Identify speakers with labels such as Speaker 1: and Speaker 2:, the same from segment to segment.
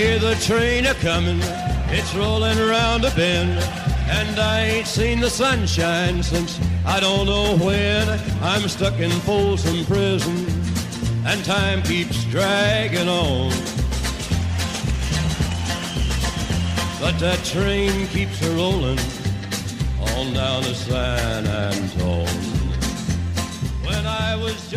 Speaker 1: hear the train a coming, it's rolling around a bend. And I ain't seen the sunshine since I don't know when. I'm stuck in Folsom Prison, and time keeps dragging on. But that train keeps a rolling on down to San Antone.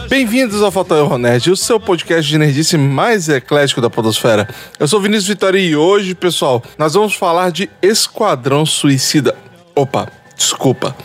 Speaker 2: Bem-vindos ao Erro Nerd, o seu podcast de nerdice mais eclético da podosfera. Eu sou Vinícius Vitória e hoje, pessoal, nós vamos falar de Esquadrão Suicida. Opa, desculpa.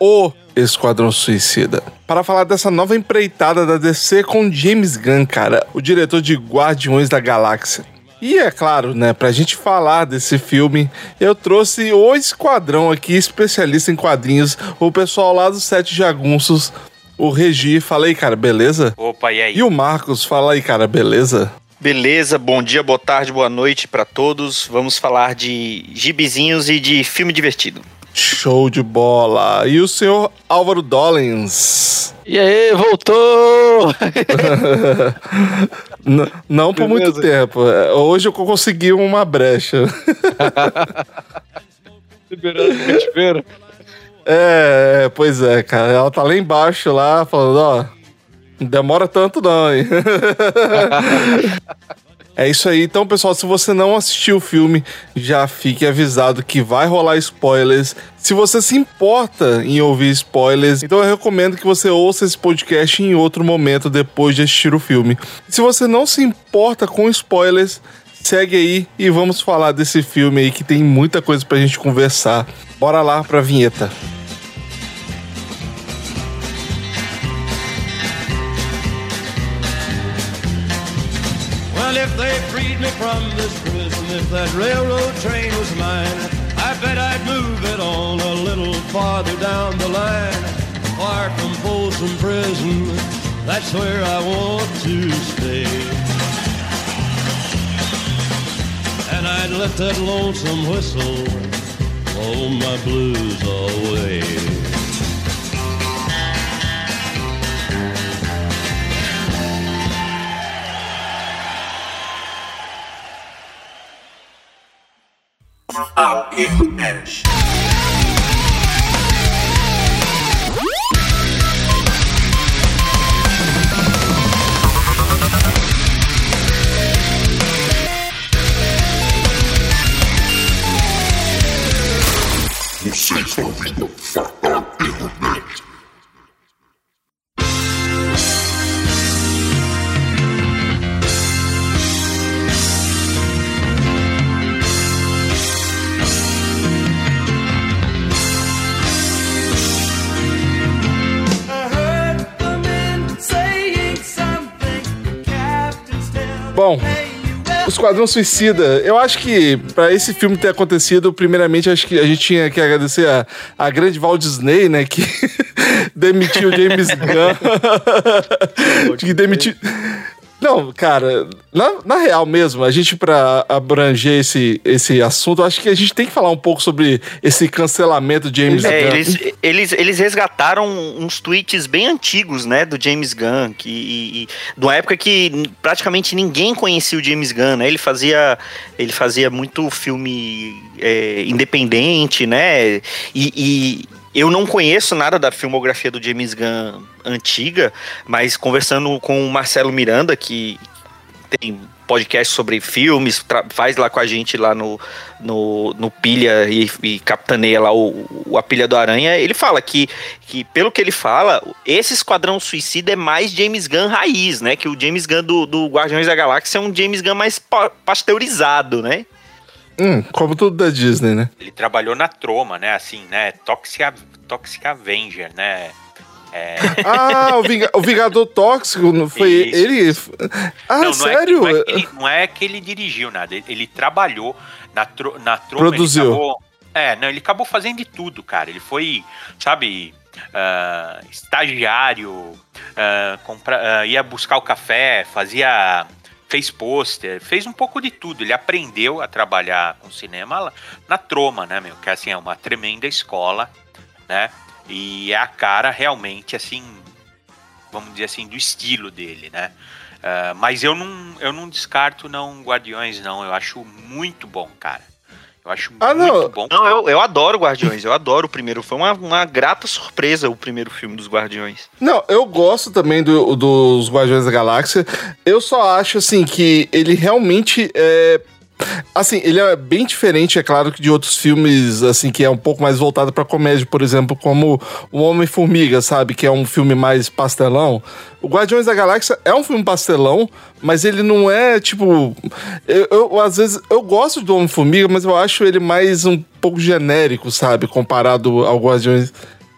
Speaker 2: O Esquadrão Suicida. Para falar dessa nova empreitada da DC com James Gunn, cara, o diretor de Guardiões da Galáxia. E é claro, né, pra gente falar desse filme, eu trouxe o Esquadrão aqui, especialista em quadrinhos, o pessoal lá dos Sete Jagunços, o Regi. Fala aí, cara, beleza?
Speaker 3: Opa, e aí?
Speaker 2: E o Marcos, fala aí, cara, beleza?
Speaker 3: Beleza, bom dia, boa tarde, boa noite para todos. Vamos falar de gibizinhos e de filme divertido.
Speaker 2: Show de bola! E o senhor Álvaro Dollins?
Speaker 4: E aí, voltou!
Speaker 2: não por muito tempo. Hoje eu consegui uma brecha.
Speaker 4: Liberando o cativeiro.
Speaker 2: É, pois é, cara. Ela tá lá embaixo, lá, falando, ó. Demora tanto, não, hein? é isso aí. Então, pessoal, se você não assistiu o filme, já fique avisado que vai rolar spoilers. Se você se importa em ouvir spoilers, então eu recomendo que você ouça esse podcast em outro momento depois de assistir o filme. Se você não se importa com spoilers, segue aí e vamos falar desse filme aí que tem muita coisa pra gente conversar. Bora lá pra vinheta.
Speaker 1: Well, if they freed me from this prison, if that railroad train was mine, I bet I'd move it on a little farther down the line. Far from Folsom Prison, that's where I want to stay. And I'd let that lonesome whistle blow my blues away.
Speaker 5: ao internet. Você está ouvindo Fatal Internet.
Speaker 2: Bom, o Esquadrão Suicida, eu acho que para esse filme ter acontecido, primeiramente acho que a gente tinha que agradecer a, a grande Walt Disney, né, que demitiu o James Gunn. que demitiu não, cara, na, na, real mesmo, a gente, para abranger esse, esse assunto, acho que a gente tem que falar um pouco sobre esse cancelamento de James
Speaker 3: é,
Speaker 2: Gunn.
Speaker 3: Eles, eles, eles resgataram uns tweets bem antigos, né, do James Gunn, que, e, e, de uma época que praticamente ninguém conhecia o James Gunn, né? Ele fazia, ele fazia muito filme é, independente, né? e, e eu não conheço nada da filmografia do James Gunn antiga, mas conversando com o Marcelo Miranda, que tem podcast sobre filmes, faz lá com a gente lá no, no, no Pilha e, e capitaneia lá o, o, A Pilha do Aranha, ele fala que, que, pelo que ele fala, esse Esquadrão Suicida é mais James Gunn raiz, né? Que o James Gunn do, do Guardiões da Galáxia é um James Gunn mais pa pasteurizado, né?
Speaker 2: Hum, como tudo da Disney, né?
Speaker 6: Ele trabalhou na Troma, né? Assim, né? Toxic, Toxic Avenger, né?
Speaker 2: É... Ah, o, Vinga, o Vingador Tóxico não foi Isso. ele? Ah, não, não sério?
Speaker 6: É que, não, é ele, não, é que ele dirigiu nada, ele, ele trabalhou na, tro, na Troma.
Speaker 2: Produziu.
Speaker 6: Acabou, é, não, ele acabou fazendo de tudo, cara. Ele foi, sabe, uh, estagiário, uh, compra, uh, ia buscar o café, fazia fez pôster, fez um pouco de tudo. Ele aprendeu a trabalhar com cinema na Troma, né, meu? Que assim, é uma tremenda escola, né? E é a cara realmente, assim, vamos dizer assim, do estilo dele, né? Uh, mas eu não, eu não descarto não Guardiões, não. Eu acho muito bom, cara. Eu acho
Speaker 2: Ah,
Speaker 6: muito
Speaker 2: não.
Speaker 6: bom.
Speaker 3: Não, eu, eu adoro Guardiões, eu adoro o primeiro. Foi uma, uma grata surpresa o primeiro filme dos Guardiões.
Speaker 2: Não, eu gosto também do- dos Guardiões da Galáxia. Eu só acho, assim, que ele realmente é. Assim, ele é bem diferente, é claro, que de outros filmes, assim, que é um pouco mais voltado pra comédia, por exemplo, como O Homem-Formiga, sabe? Que é um filme mais pastelão. O Guardiões da Galáxia é um filme pastelão, mas ele não é, tipo... Eu, eu, às vezes, eu gosto do Homem-Formiga, mas eu acho ele mais um pouco genérico, sabe? Comparado ao Guardiões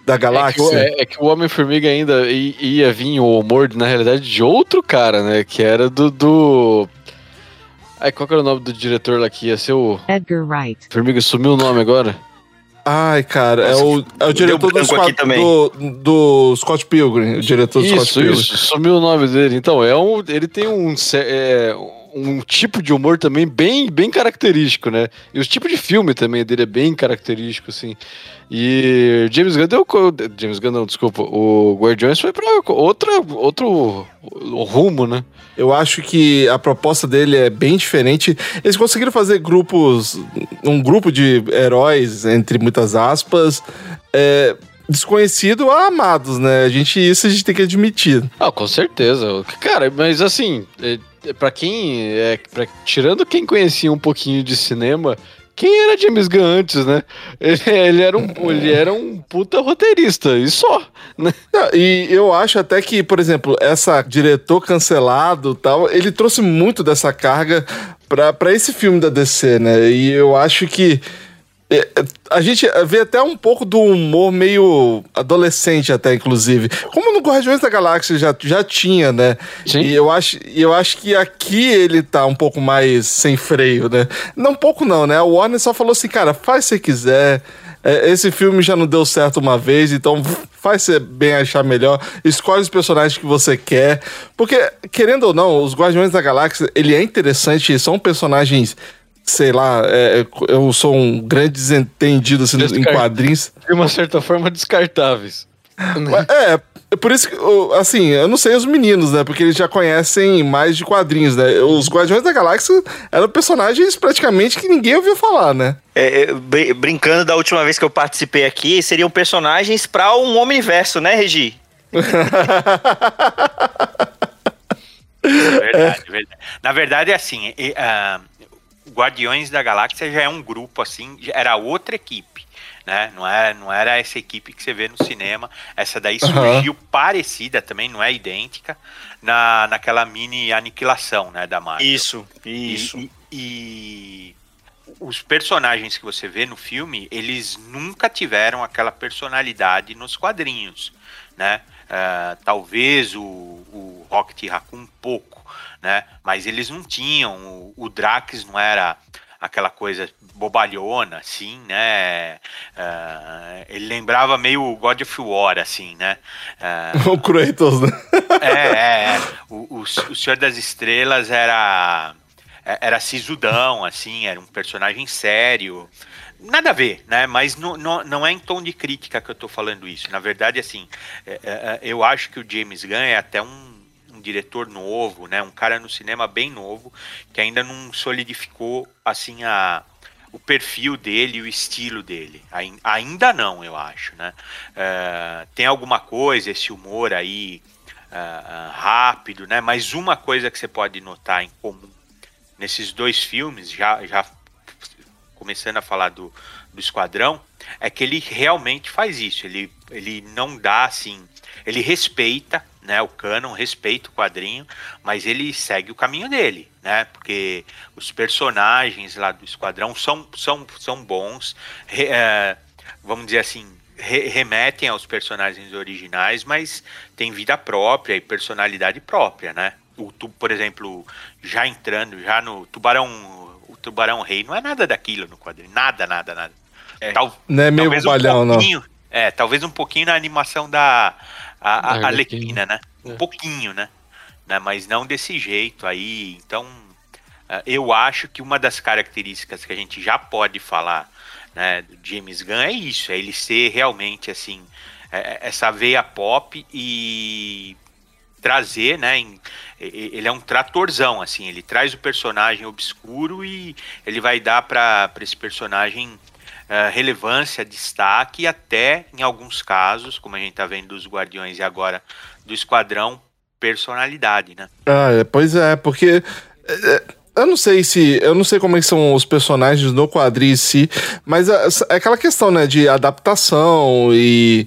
Speaker 2: da
Speaker 4: É que,
Speaker 2: Galáxia.
Speaker 4: é- é que o Homem-Formiga ainda ia vir o humor, na realidade, de outro cara, né? Que era do. do... Ai, qual que era o nome do diretor lá que ia ser o.
Speaker 7: Edgar Wright.
Speaker 4: Formiga sumiu o nome agora?
Speaker 2: Ai, cara, é o, é o diretor do, Scott,
Speaker 3: também.
Speaker 2: do, do Scott Pilgrim, o diretor do Scott
Speaker 4: Isso,
Speaker 2: Pilgrim.
Speaker 4: isso, sumiu o nome dele. Então, é um, ele tem um, é, um tipo de humor também bem, bem característico, né? E o tipo de filme também dele é bem característico, assim. E James Gunn deu. James Gunn, não, desculpa. O Guardiões foi pra outra, outro rumo, né?
Speaker 2: Eu acho que a proposta dele é bem diferente. Eles conseguiram fazer grupos, um grupo de heróis, entre muitas aspas, é, desconhecido a amados, né? A gente, isso a gente tem que admitir.
Speaker 4: Ah, com certeza. Cara, mas assim, pra quem. É, pra- tirando quem conhecia um pouquinho de cinema. Quem era James Gunn antes, né? Ele, ele era, um, ele era um puta roteirista, e só. Né?
Speaker 2: Não, E eu acho até que, por exemplo, essa diretor cancelado tal, ele trouxe muito dessa carga pra esse filme da DC, né? E eu acho que a gente vê até um pouco do humor meio adolescente até, inclusive. Como no Guardiões da Galáxia já, já tinha, né?
Speaker 4: Sim.
Speaker 2: E eu acho, eu acho que aqui ele tá um pouco mais sem freio, né? Não um pouco não, né? O Warner só falou assim, cara, faz se quiser. É, esse filme já não deu certo uma vez, então faz você bem achar melhor. Escolhe os personagens que você quer. Porque, querendo ou não, os Guardiões da Galáxia, ele é interessante, são personagens, sei lá, é, eu sou um grande desentendido assim, em
Speaker 4: Descartável.
Speaker 2: quadrinhos.
Speaker 4: De uma certa forma, descartáveis.
Speaker 2: Mas, É, é por isso que, assim, eu não sei os meninos, né? Porque eles já conhecem mais de quadrinhos, né? Os Guardiões da Galáxia eram personagens praticamente que ninguém ouviu falar, né?
Speaker 3: É, é, brin- brincando da última vez que eu participei aqui, seriam personagens pra um Omniverso, né, Regi?
Speaker 6: Verdade, verdade. Na verdade, é assim, e, ah, o Guardiões da Galáxia já é um grupo, assim, já era outra equipe, né? Não, é, não era essa equipe que você vê no cinema. Essa daí surgiu parecida também, não é idêntica, na, naquela mini aniquilação, né, da Marvel.
Speaker 3: Isso,
Speaker 6: E-
Speaker 3: isso.
Speaker 6: E, e os personagens que você vê no filme, eles nunca tiveram aquela personalidade nos quadrinhos, né? Ah, talvez o, o Rocket Raccoon um pouco, né? Mas eles não tinham, o, o Drax não era aquela coisa bobalhona, assim, né? Ah, ele lembrava meio o God of War, assim, né? Ah,
Speaker 2: o Kratos, né?
Speaker 6: é, é, é. O, o, o Senhor das Estrelas era era sisudão, assim, era um personagem sério. Nada a ver, né? Mas não, não, não é em tom de crítica que eu tô falando isso. Na verdade, assim, é- é- é, eu acho que o James Gunn é até um diretor novo, né? Um cara no cinema bem novo, que ainda não solidificou, assim, a, o perfil dele o estilo dele. Ain- Ainda não, eu acho, né? É, tem alguma coisa, esse humor aí ah, rápido, né? Mas uma coisa que você pode notar em comum nesses dois filmes, já, já começando a falar do, do Esquadrão, é que ele realmente faz isso. Ele, ele não dá assim. Ele respeita né, o canon, respeita o quadrinho, mas ele segue o caminho dele, né? Porque os personagens lá do Esquadrão são, são, são bons, re- é, vamos dizer assim, re- remetem aos personagens originais, mas tem vida própria e personalidade própria, né? O, tu, por exemplo, já entrando já no Tubarão, o Tubarão Rei não é nada daquilo no quadrinho, nada, nada, nada. Tal-
Speaker 2: Não é meio
Speaker 6: talvez
Speaker 2: bobalhão,
Speaker 6: um
Speaker 2: não.
Speaker 6: pouquinho, É, talvez um pouquinho na animação da a, a Arlequina, né? Um
Speaker 4: É.
Speaker 6: pouquinho, né? né? Mas não desse jeito aí. Então, eh, eu acho que uma das características que a gente já pode falar né, do James Gunn é isso, é ele ser realmente assim, é- é- essa veia pop e, trazer, né? Em, ele é um tratorzão, assim, ele traz o personagem obscuro e ele vai dar para esse personagem uh, relevância, destaque e até, em alguns casos, como a gente tá vendo dos Guardiões e agora do Esquadrão, personalidade, né?
Speaker 2: Ah, é, pois é, porque. é, eu não sei se. Eu não sei como é são os personagens no quadrinho em si, mas é, aquela questão, né, de adaptação e.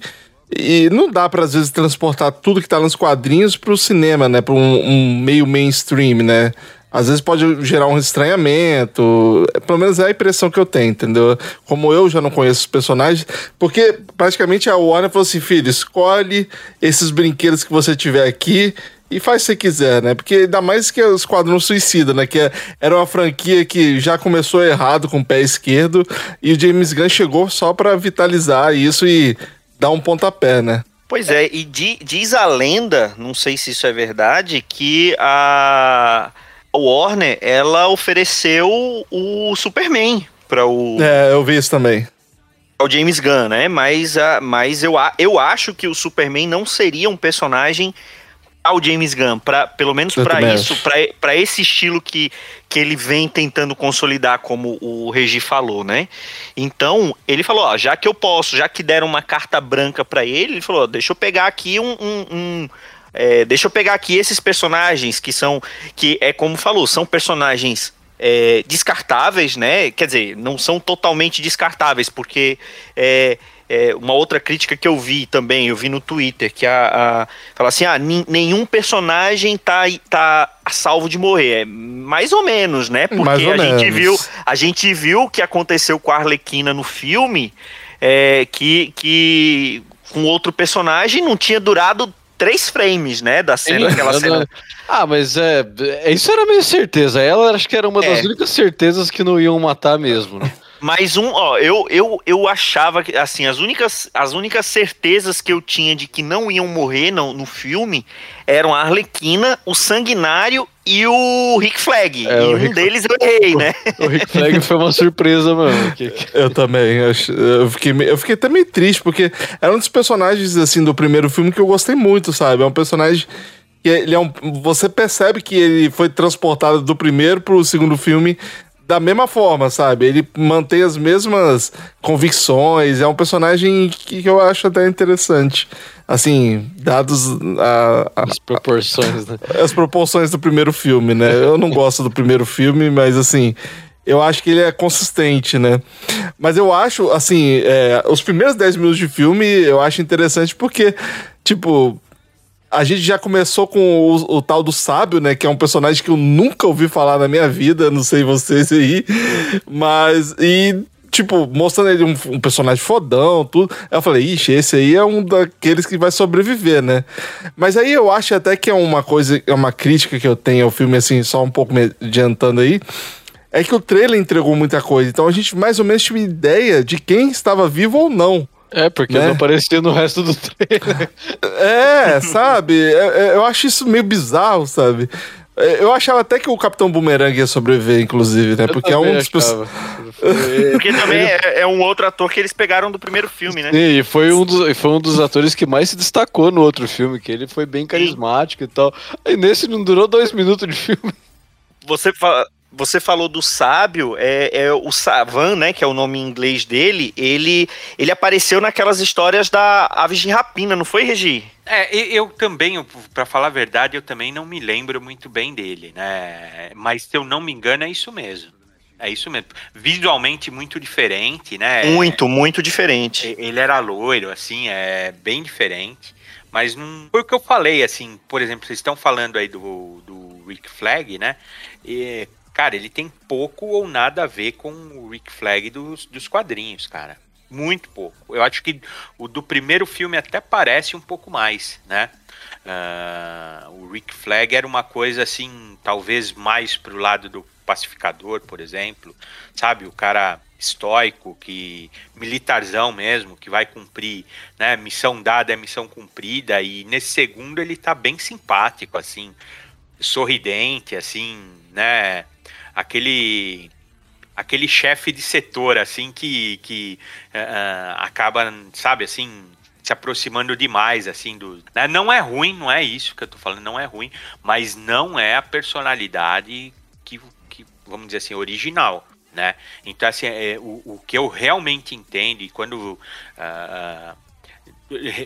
Speaker 2: E não dá pra, às vezes, transportar tudo que tá nos quadrinhos pro cinema, né? Pra um, um meio mainstream, né? Às vezes pode gerar um estranhamento. Pelo menos é a impressão que eu tenho, entendeu? Como eu já não conheço os personagens, porque praticamente a Warner falou assim: filho, escolhe esses brinquedos que você tiver aqui e faz se quiser, né? Porque ainda mais que o Esquadrão Suicida, né? Que é- era uma franquia que já começou errado com o pé esquerdo e o James Gunn chegou só pra vitalizar isso e dar um pontapé, né?
Speaker 3: Pois é, e di- diz a lenda, não sei se isso é verdade, que a Warner, ela ofereceu o Superman para o,
Speaker 2: É, eu vi isso também.
Speaker 3: ao James Gunn, né? Mas, a, mas eu, a- eu acho que o Superman não seria um personagem ao James Gunn, pra, pelo menos para isso, pra esse estilo que, que ele vem tentando consolidar, como o Regi falou, né? Então, ele falou, ó, já que eu posso, já que deram uma carta branca pra ele, ele falou, ó, deixa eu pegar aqui um... um- um, é, deixa eu pegar aqui esses personagens que são, que é como falou, são personagens é, descartáveis, né? Quer dizer, não são totalmente descartáveis, porque é, é, uma outra crítica que eu vi também, eu vi no Twitter, que a, a fala assim, ah, nenhum personagem tá, tá a salvo de morrer, é mais ou menos, né? Porque a gente
Speaker 2: menos.
Speaker 3: viu, a gente viu o que aconteceu com a Arlequina no filme, é, que, que com outro personagem não tinha durado três frames, né? Da cena, aquela
Speaker 4: Ela-
Speaker 3: cena.
Speaker 4: Ah, mas é, é, Isso era meio certeza. Ela acho que era uma das
Speaker 3: É.
Speaker 4: únicas certezas que não iam matar mesmo, né?
Speaker 3: Mais um, ó, eu, eu, eu achava que, assim, as únicas, as únicas certezas que eu tinha de que não iam morrer no, no filme eram a Arlequina, o Sanguinário e o Rick Flag.
Speaker 4: É,
Speaker 3: e
Speaker 4: o
Speaker 3: um
Speaker 4: Rick-
Speaker 3: deles eu errei, né?
Speaker 4: O Rick Flag foi uma surpresa, mano.
Speaker 2: Eu também. Eu, fiquei, eu fiquei até meio triste, porque era um dos personagens, assim, do primeiro filme que eu gostei muito, sabe? É um personagem que ele é um. Você percebe que ele foi transportado do primeiro pro segundo filme da mesma forma, sabe? Ele mantém as mesmas convicções. É um personagem que eu acho até interessante. Assim, dados a- a-
Speaker 4: As proporções, né?
Speaker 2: as proporções do primeiro filme, né? Eu não gosto do primeiro filme, mas assim, eu acho que ele é consistente, né? Mas eu acho, assim, é, os primeiros 10 minutos de filme eu acho interessante porque, tipo. A gente já começou com o, o tal do Sábio, né? Que é um personagem que eu nunca ouvi falar na minha vida, não sei vocês aí. Mas. E, tipo, mostrando ele um, um personagem fodão, tudo. Eu falei, ixi, esse aí é um daqueles que vai sobreviver, né? Mas aí eu acho até que é uma coisa, é uma crítica que eu tenho ao filme, assim, só um pouco me adiantando aí. É que o trailer entregou muita coisa. Então a gente mais ou menos tinha ideia de quem estava vivo ou não.
Speaker 4: É, porque
Speaker 2: Né?
Speaker 4: não aparecia no resto do trailer.
Speaker 2: É, sabe? É- é- eu acho isso meio bizarro, sabe? É, Eu achava até que o Capitão Boomerang ia sobreviver, inclusive, né? Porque é um
Speaker 4: também
Speaker 2: dos.
Speaker 4: achava.
Speaker 3: Porque também é, é um outro ator que eles pegaram do primeiro filme, né?
Speaker 4: Sim, e foi um, dos, e foi um dos atores que mais se destacou no outro filme, que ele foi bem carismático e tal. Aí nesse não durou dois minutos de filme.
Speaker 3: Você, fa- você falou do sábio, é, é o Savan, né? Que é o nome em inglês dele. Ele, ele apareceu naquelas histórias da Aves de Rapina, não foi, Regi?
Speaker 6: É, eu também, pra falar a verdade, eu também não me lembro muito bem dele, né? Mas se eu não me engano, é isso mesmo. É isso mesmo. Visualmente muito diferente, né?
Speaker 3: Muito, muito diferente.
Speaker 6: Ele era loiro, assim, é bem diferente. Mas não foi o que eu falei, assim, por exemplo, vocês estão falando aí do, do Rick Flag, né? E, cara, ele tem pouco ou nada a ver com o Rick Flag dos, dos quadrinhos, cara. Muito pouco. Eu acho que o do primeiro filme até parece um pouco mais, né? Ah, o Rick Flag era uma coisa assim, talvez mais pro lado do pacificador, por exemplo, sabe? O cara estoico, que militarzão mesmo, que vai cumprir, né? Missão dada é missão cumprida e nesse segundo ele tá bem simpático, assim, sorridente, assim, né? Aquele aquele chefe de setor, assim, que, que ah, acaba, sabe, assim, se aproximando demais, assim, do. né? Não é ruim, não é isso que eu tô falando, não é ruim, mas não é a personalidade que, que vamos dizer assim, original. Né? Então, assim, é, o, o que eu realmente entendo, e quando ah,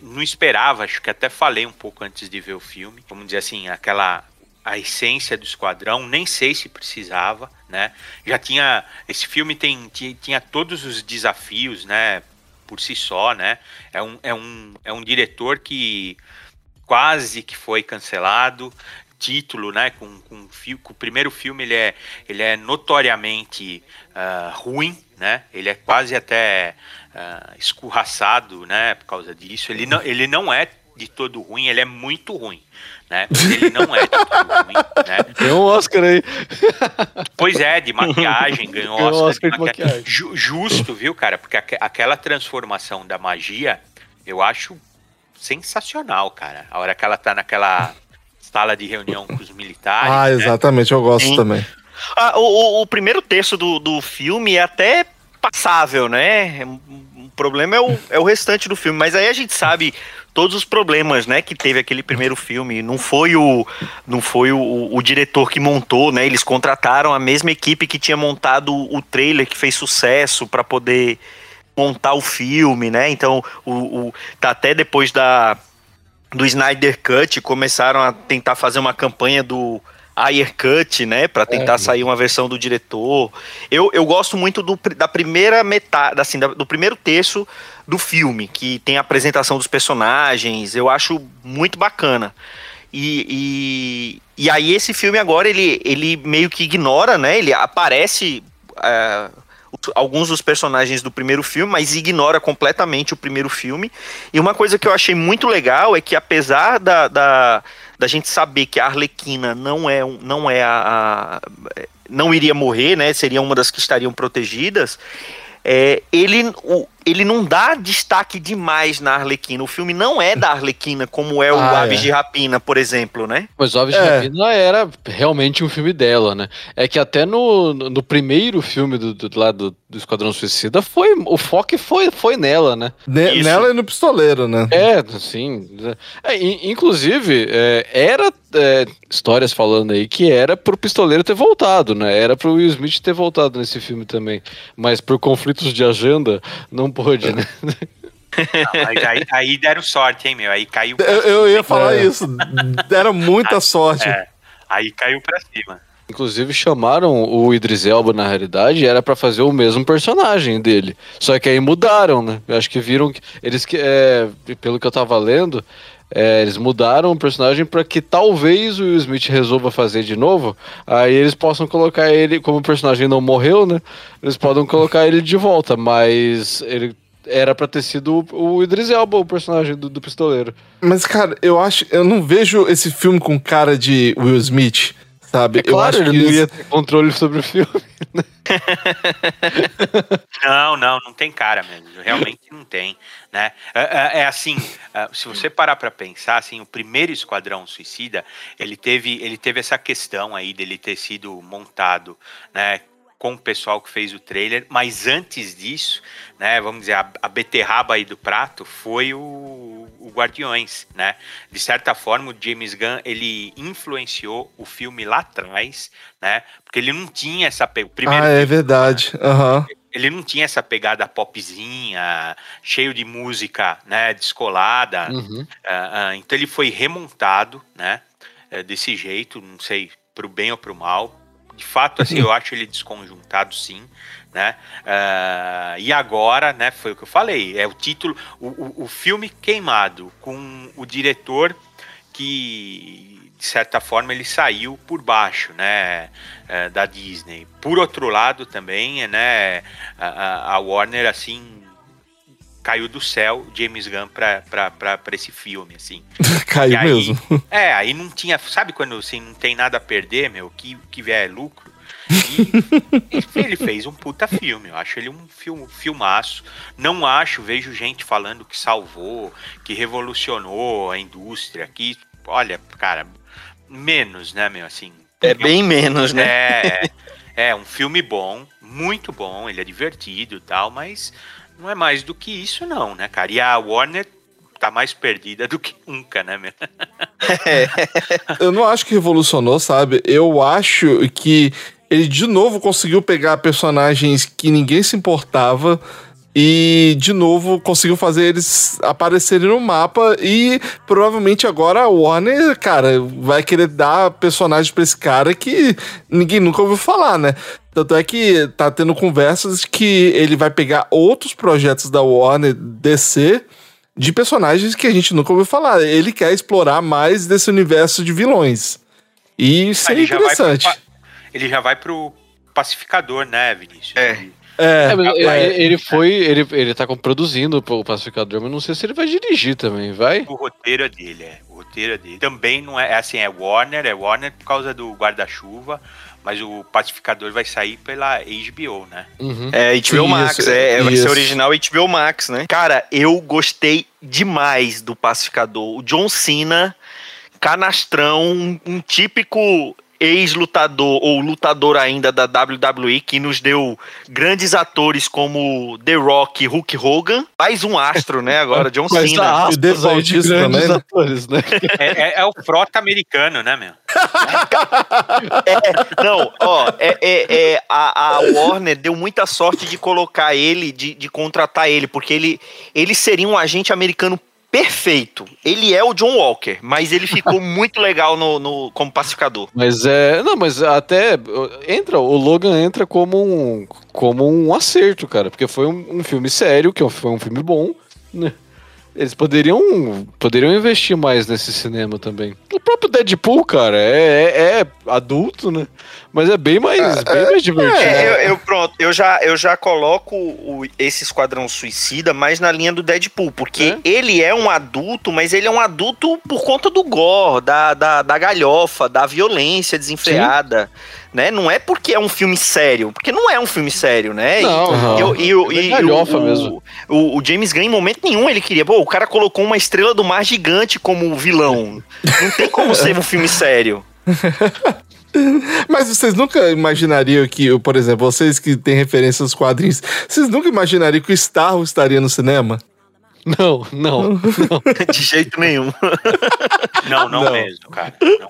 Speaker 6: não esperava, acho que até falei um pouco antes de ver o filme, vamos dizer assim, aquela a essência do esquadrão, nem sei se precisava, né? Já tinha esse filme tem tinha, todos os desafios, né, por si só, né? É um, é um, é um diretor que quase que foi cancelado, título, né? Com, com, com o primeiro filme ele é, ele é notoriamente ah, ruim, né? Ele é quase até ah, escorraçado, né? Por causa disso. Ele não, ele não é de todo ruim, ele é muito ruim, né? Ele não é de todo ruim, né?
Speaker 4: Tem um Oscar aí.
Speaker 6: Pois é, de maquiagem, ganhou
Speaker 4: Ganhou
Speaker 6: Oscar,
Speaker 4: Oscar
Speaker 6: de
Speaker 4: de
Speaker 6: maquiagem.
Speaker 4: maquiagem.
Speaker 6: Ju- justo, viu, cara? Porque aque- aquela transformação da magia, eu acho sensacional, cara. A hora que ela tá naquela sala de reunião com os militares.
Speaker 2: Ah,
Speaker 6: né?
Speaker 2: exatamente, eu gosto
Speaker 3: Sim.
Speaker 2: também.
Speaker 3: Ah, o, o- o primeiro terço do, do filme é até passável, né? O problema é o, é o restante do filme. Mas aí a gente sabe todos os problemas, né, que teve aquele primeiro filme. Não foi o, não foi o, o diretor que montou, né? Eles contrataram a mesma equipe que tinha montado o trailer que fez sucesso para poder montar o filme, né? Então, o, o- tá até depois da do Snyder Cut começaram a tentar fazer uma campanha do Ayer Cut, né, para tentar sair uma versão do diretor. Eu, eu gosto muito do, da primeira metade, assim, da- do primeiro terço do filme, que tem a apresentação dos personagens. Eu acho muito bacana. E, e, e aí esse filme agora ele, ele meio que ignora, né? Ele aparece é, o- alguns dos personagens do primeiro filme, mas ignora completamente o primeiro filme. E uma coisa que eu achei muito legal é que apesar da, da, da gente saber que a Arlequina não é, não é a, a- não iria morrer, né? Seria uma das que estariam protegidas. é, ele, o- ele não dá destaque demais na Arlequina. O filme não é da Arlequina, como é o
Speaker 2: Ah,
Speaker 3: Aves
Speaker 2: é.
Speaker 3: de Rapina, por exemplo, né?
Speaker 4: Mas Aves
Speaker 2: É.
Speaker 4: de Rapina era realmente um filme dela, né? É que até no, no primeiro filme do, do, lá do, do Esquadrão Suicida foi o foco foi, foi nela, né?
Speaker 2: Ne-
Speaker 3: Isso.
Speaker 2: nela e no pistoleiro, né?
Speaker 4: É, assim. é, in- inclusive, é, era é, histórias falando aí que era pro pistoleiro ter voltado, né? Era pro Will Smith ter voltado nesse filme também. Mas por conflitos de agenda, não pôde, né?
Speaker 6: Não, mas aí, aí deram sorte, hein, meu? Aí caiu. pra
Speaker 2: Eu, eu ia falar
Speaker 4: É.
Speaker 2: isso. Deram muita sorte.
Speaker 6: É, aí caiu pra cima.
Speaker 4: Inclusive chamaram o Idris Elba na realidade era pra fazer o mesmo personagem dele. Só que aí mudaram, né? Eu acho que viram que eles que é, pelo que eu tava lendo, é, eles mudaram o personagem pra que talvez o Will Smith resolva fazer de novo. Aí eles possam colocar ele, como o personagem não morreu, né? Eles podem colocar ele de volta, mas ele era pra ter sido o o Idris Elba, o personagem do, do pistoleiro.
Speaker 2: Mas, cara, eu acho. Eu não vejo esse filme com cara de Will Smith, sabe?
Speaker 4: É claro,
Speaker 2: eu acho
Speaker 4: ele
Speaker 2: que
Speaker 4: não
Speaker 2: isso-
Speaker 4: ia ter controle sobre o filme.
Speaker 6: Não, não, não tem cara mesmo. Realmente não tem, né? É, é- é assim, é, se você parar para pensar, assim, o primeiro Esquadrão Suicida, ele teve, ele teve essa questão aí dele ter sido montado, né? Com o pessoal que fez o trailer, mas antes disso, né? Vamos dizer, a, a beterraba aí do prato foi o, o Guardiões, né? De certa forma, o James Gunn ele influenciou o filme lá atrás, né? Porque ele não tinha essa. primeiro
Speaker 2: Ah, é verdade. Aham.
Speaker 6: ele não tinha essa pegada popzinha, cheio de música, né, descolada.
Speaker 4: Uhum.
Speaker 6: Ah, ah, então ele foi remontado, né, eh, desse jeito, não sei, pro bem ou pro mal. De fato, assim, eu acho ele desconjuntado, sim, né. Ah, e agora, né, foi o que eu falei, é o título, o, o, o filme queimado com o diretor que de certa forma ele saiu por baixo, né, eh, da Disney. Por outro lado também, né, a, a- Warner assim caiu do céu James Gunn pra, pra, pra, pra esse filme, assim.
Speaker 2: Caiu
Speaker 6: aí-
Speaker 2: mesmo.
Speaker 6: É, aí não tinha, sabe quando assim, não tem nada a perder, meu, que, que vier é lucro? E, ele fez um puta filme, eu acho ele um film, filmaço. Não acho, vejo gente falando que salvou, que revolucionou a indústria, que, olha, cara, menos, né, meu, assim.
Speaker 3: É bem menos, né?
Speaker 6: É, é um filme bom, muito bom, ele é divertido e tal, mas não é mais do que isso não, né, cara? E a Warner tá mais perdida do que nunca, né, meu?
Speaker 2: Eu não acho que revolucionou, sabe? Eu acho que ele de novo conseguiu pegar personagens que ninguém se importava e de novo conseguiu fazer eles aparecerem no mapa e provavelmente agora a Warner, cara, vai querer dar personagens pra esse cara que ninguém nunca ouviu falar, né? Tanto é que tá tendo conversas que ele vai pegar outros projetos da Warner DC de personagens que a gente nunca ouviu falar. Ele quer explorar mais desse universo de vilões. E isso é
Speaker 6: vai
Speaker 2: interessante.
Speaker 6: pa- Ele já vai pro pacificador, né, Vinícius?
Speaker 3: É.
Speaker 6: Ele-
Speaker 2: É,
Speaker 4: É, mas
Speaker 2: é,
Speaker 4: ele, ele foi. Ele, ele tá produzindo o pacificador, mas não sei se ele vai dirigir também, vai?
Speaker 6: O roteiro é dele, é. O roteiro é dele. Também não é, é assim, é Warner, é Warner por causa do guarda-chuva, mas o pacificador vai sair pela HBO, né?
Speaker 4: Uhum.
Speaker 3: É, HBO
Speaker 2: Isso,
Speaker 3: Max, é, é, vai
Speaker 2: isso.
Speaker 3: ser original HBO Max, né? Cara, eu gostei demais do Pacificador. O John Cena, canastrão, um, um típico ex-lutador ou lutador ainda da WWE que nos deu grandes atores como The Rock e Hulk Hogan. Mais um astro, né? Agora, John
Speaker 4: Mas
Speaker 3: Cena.
Speaker 2: E
Speaker 4: aspas aí de grandes
Speaker 2: também, né?
Speaker 4: atores, né?
Speaker 6: É, é- é o frota americano, né, meu?
Speaker 3: É, não, ó, é, é- é, a, a Warner deu muita sorte de colocar ele, de, de contratar ele, porque ele, ele seria um agente americano perfeito. Ele é o John Walker, mas ele ficou muito legal no, no- como pacificador.
Speaker 4: Mas é. Não, mas até. Entra, o Logan entra como um. como um acerto, cara. Porque foi um, um filme sério, que foi um filme bom, né? Eles poderiam, poderiam investir mais nesse cinema também. O próprio Deadpool, cara, é, é- é adulto, né? Mas é bem mais, bem mais divertido.
Speaker 3: É, eu, eu- pronto, eu já, eu já coloco o- esse Esquadrão Suicida mais na linha do Deadpool, porque ele é um adulto, mas ele é um adulto por conta do gore, da, da, da galhofa, da violência desenfreada, né? Não é porque é um filme sério, porque não é um filme sério, né? E-
Speaker 4: Não,
Speaker 3: e, o- e, o-
Speaker 4: É
Speaker 3: e
Speaker 4: galhofa
Speaker 3: o,
Speaker 4: mesmo.
Speaker 3: O, o James Gunn, em momento nenhum, ele queria. Pô, o cara colocou uma estrela do mar gigante como vilão. Não tem como ser um filme sério.
Speaker 2: Mas vocês nunca imaginariam que, por exemplo, vocês que têm referência aos quadrinhos, vocês nunca imaginariam que o Starro estaria no cinema?
Speaker 4: Não, não.
Speaker 3: De jeito nenhum.
Speaker 6: Não, não,
Speaker 2: Não.
Speaker 6: mesmo, cara. Não mesmo.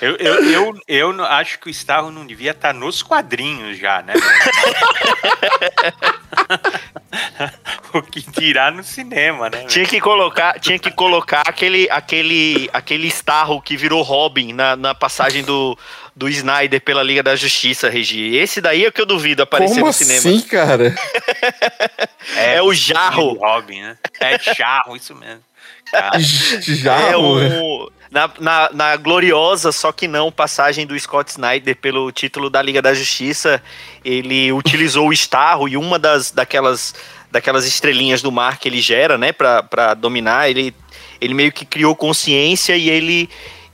Speaker 6: Eu, eu, eu, eu não- acho que o Starro não devia estar nos quadrinhos já, né? o que tirar no cinema, né?
Speaker 3: Tinha que colocar, tinha que colocar aquele, aquele, aquele Starro que virou Robin na, na passagem do, do Snyder pela Liga da Justiça, Regi. Esse daí é o que eu duvido aparecer
Speaker 2: Como
Speaker 3: no
Speaker 2: assim,
Speaker 3: cinema.
Speaker 2: cara?
Speaker 3: É o Jarro.
Speaker 6: Robin, né? É Jarro, isso mesmo. Cara,
Speaker 2: Já,
Speaker 3: É o, na, na, na gloriosa, só que não, passagem do Scott Snyder pelo título da Liga da Justiça, ele utilizou o Starro e uma das daquelas, daquelas estrelinhas do mar que ele gera, né, pra dominar, ele, ele meio que criou consciência e ele.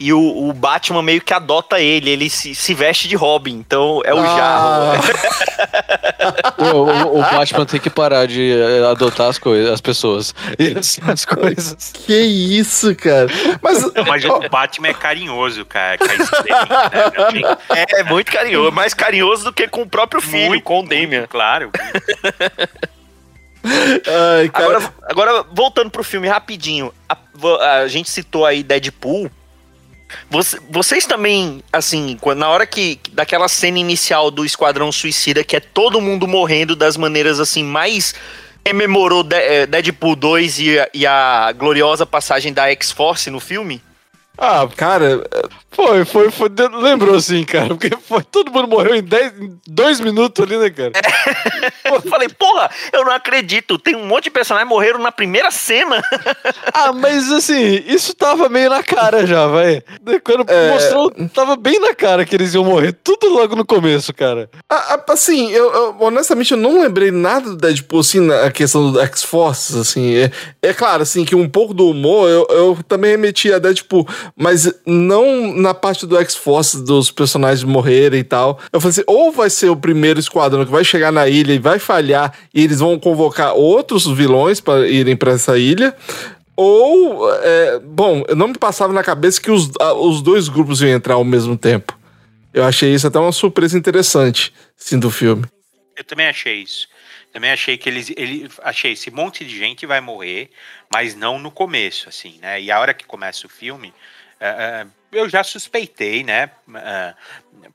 Speaker 3: E o, o Batman meio que adota ele, ele se, se veste de Robin, então é o Jarro.
Speaker 2: Ah,
Speaker 4: O, o- o Batman tem que parar de eh, adotar as coisas, as pessoas. E as, as coisas.
Speaker 2: que isso, cara? Mas,
Speaker 6: mas o Batman é carinhoso, cara. Estrelinha, né? Não tem-
Speaker 3: É muito carinhoso, mais carinhoso do que com o próprio filho,
Speaker 6: Muito,
Speaker 3: com o Damian.
Speaker 6: Claro.
Speaker 2: ai, cara,
Speaker 3: Agora, agora, voltando pro filme rapidinho, a, a gente citou aí Deadpool. Você- vocês também, assim, na hora que daquela cena inicial do Esquadrão Suicida, que é todo mundo morrendo das maneiras assim mais rememorou eh, Deadpool 2 e, e a gloriosa passagem da X-Force no filme?
Speaker 2: ah, cara,
Speaker 4: Foi, foi, foi. Lembrou assim, cara. Porque foi, todo mundo morreu em 10, em dois minutos ali, né, cara?
Speaker 3: Eu falei, porra, eu não acredito, tem um monte de personagens que morreram na primeira cena.
Speaker 4: Ah, mas assim, isso tava meio na cara já, vai. Quando
Speaker 2: É.
Speaker 4: mostrou, tava bem na cara que eles iam morrer. Tudo logo no começo, cara.
Speaker 2: a- a- assim, eu, eu- honestamente eu não lembrei nada do Deadpool, assim, na questão do X-Force, assim, é, é claro, assim, que um pouco do humor eu, eu também remeti a Deadpool, mas não na parte do X-Force, dos personagens morrerem e tal. Eu falei assim, ou vai ser o primeiro esquadrão que vai chegar na ilha e vai falhar e eles vão convocar outros vilões para irem para essa ilha, ou, é, bom, não me passava na cabeça que os, os dois grupos iam entrar ao mesmo tempo. Eu achei isso até uma surpresa interessante, sim, do filme.
Speaker 6: Eu também achei isso. Também achei que eles. Ele, achei esse monte de gente vai morrer, mas não no começo, assim, né? E a hora que começa o filme, é, é, eu já suspeitei, né? é,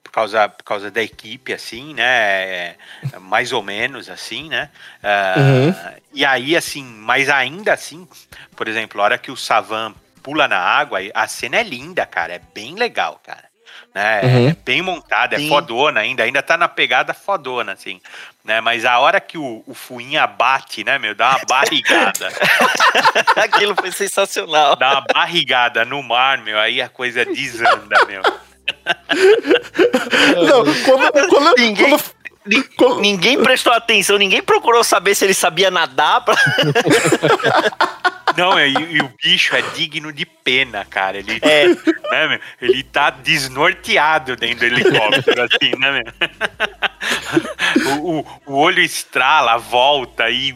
Speaker 6: por, causa, por causa da equipe, assim, né? é, mais ou menos assim, né? É, E aí, assim, mas ainda assim, por exemplo, a hora que o Savan pula na água, a cena é linda, cara. É bem legal, cara. Né?
Speaker 2: Uhum.
Speaker 6: É bem montada, é
Speaker 3: Sim.
Speaker 6: fodona ainda, ainda tá na pegada fodona, assim. Né? Mas a hora que o, o Fuinha bate, né, meu? Dá uma barrigada.
Speaker 3: Aquilo foi sensacional.
Speaker 6: dá uma barrigada no mar, meu, aí a coisa desanda, meu.
Speaker 2: Não, quando, quando,
Speaker 3: Ninguém-
Speaker 2: quando-
Speaker 3: Ninguém prestou atenção, ninguém procurou saber se ele sabia nadar. Pra...
Speaker 6: Não, e, e o bicho é digno de pena, cara. Ele,
Speaker 3: É.
Speaker 6: né, meu? ele tá desnorteado dentro do helicóptero, assim, né, meu? O, o- o olho estrala, volta e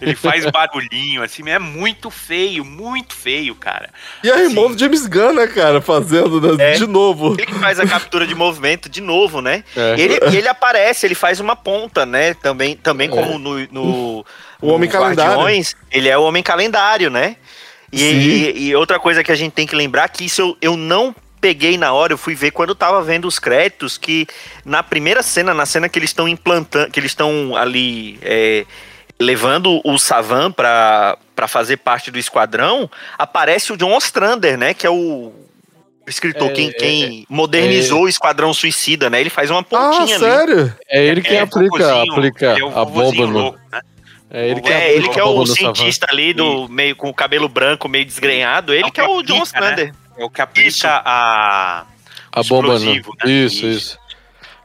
Speaker 6: ele faz barulhinho, assim, é muito feio, muito feio, cara.
Speaker 2: E a irmã do James Gunn, né, cara, fazendo né,
Speaker 3: É.
Speaker 2: de novo.
Speaker 3: Ele que faz a captura de movimento de novo, né?
Speaker 4: É.
Speaker 3: Ele, ele aparece, ele faz uma ponta, né? Também, também como no, no,
Speaker 2: O Homem
Speaker 3: no
Speaker 2: Calendário.
Speaker 3: Guardiões, ele é o Homem Calendário, né? E, e- e outra coisa que a gente tem que lembrar que isso eu, eu não peguei na hora, eu fui ver quando eu tava vendo os créditos, que na primeira cena, na cena que eles estão implantando, que eles estão ali é, levando o Savan pra, pra fazer parte do esquadrão, aparece o John Ostrander, né? Que é o escritor,
Speaker 4: É,
Speaker 3: quem,
Speaker 4: é,
Speaker 3: quem modernizou o Esquadrão Suicida, né? Ele faz uma
Speaker 2: Ah,
Speaker 3: pontinha ali.
Speaker 2: sério?
Speaker 4: É ele que
Speaker 6: É,
Speaker 4: aplica, aplica
Speaker 6: é
Speaker 4: a bomba no.
Speaker 6: louco, né?
Speaker 4: É ele que,
Speaker 3: É, ele que é o
Speaker 4: Savan.
Speaker 3: cientista ali, do meio com o cabelo branco, meio desgrenhado. Ele
Speaker 6: É
Speaker 3: que é o John
Speaker 6: aplica,
Speaker 3: Ostrander.
Speaker 6: É o que aplica
Speaker 3: Isso.
Speaker 6: a.
Speaker 4: A bomba no.
Speaker 6: explosivo, né?
Speaker 4: Isso,
Speaker 6: Isso.
Speaker 4: isso.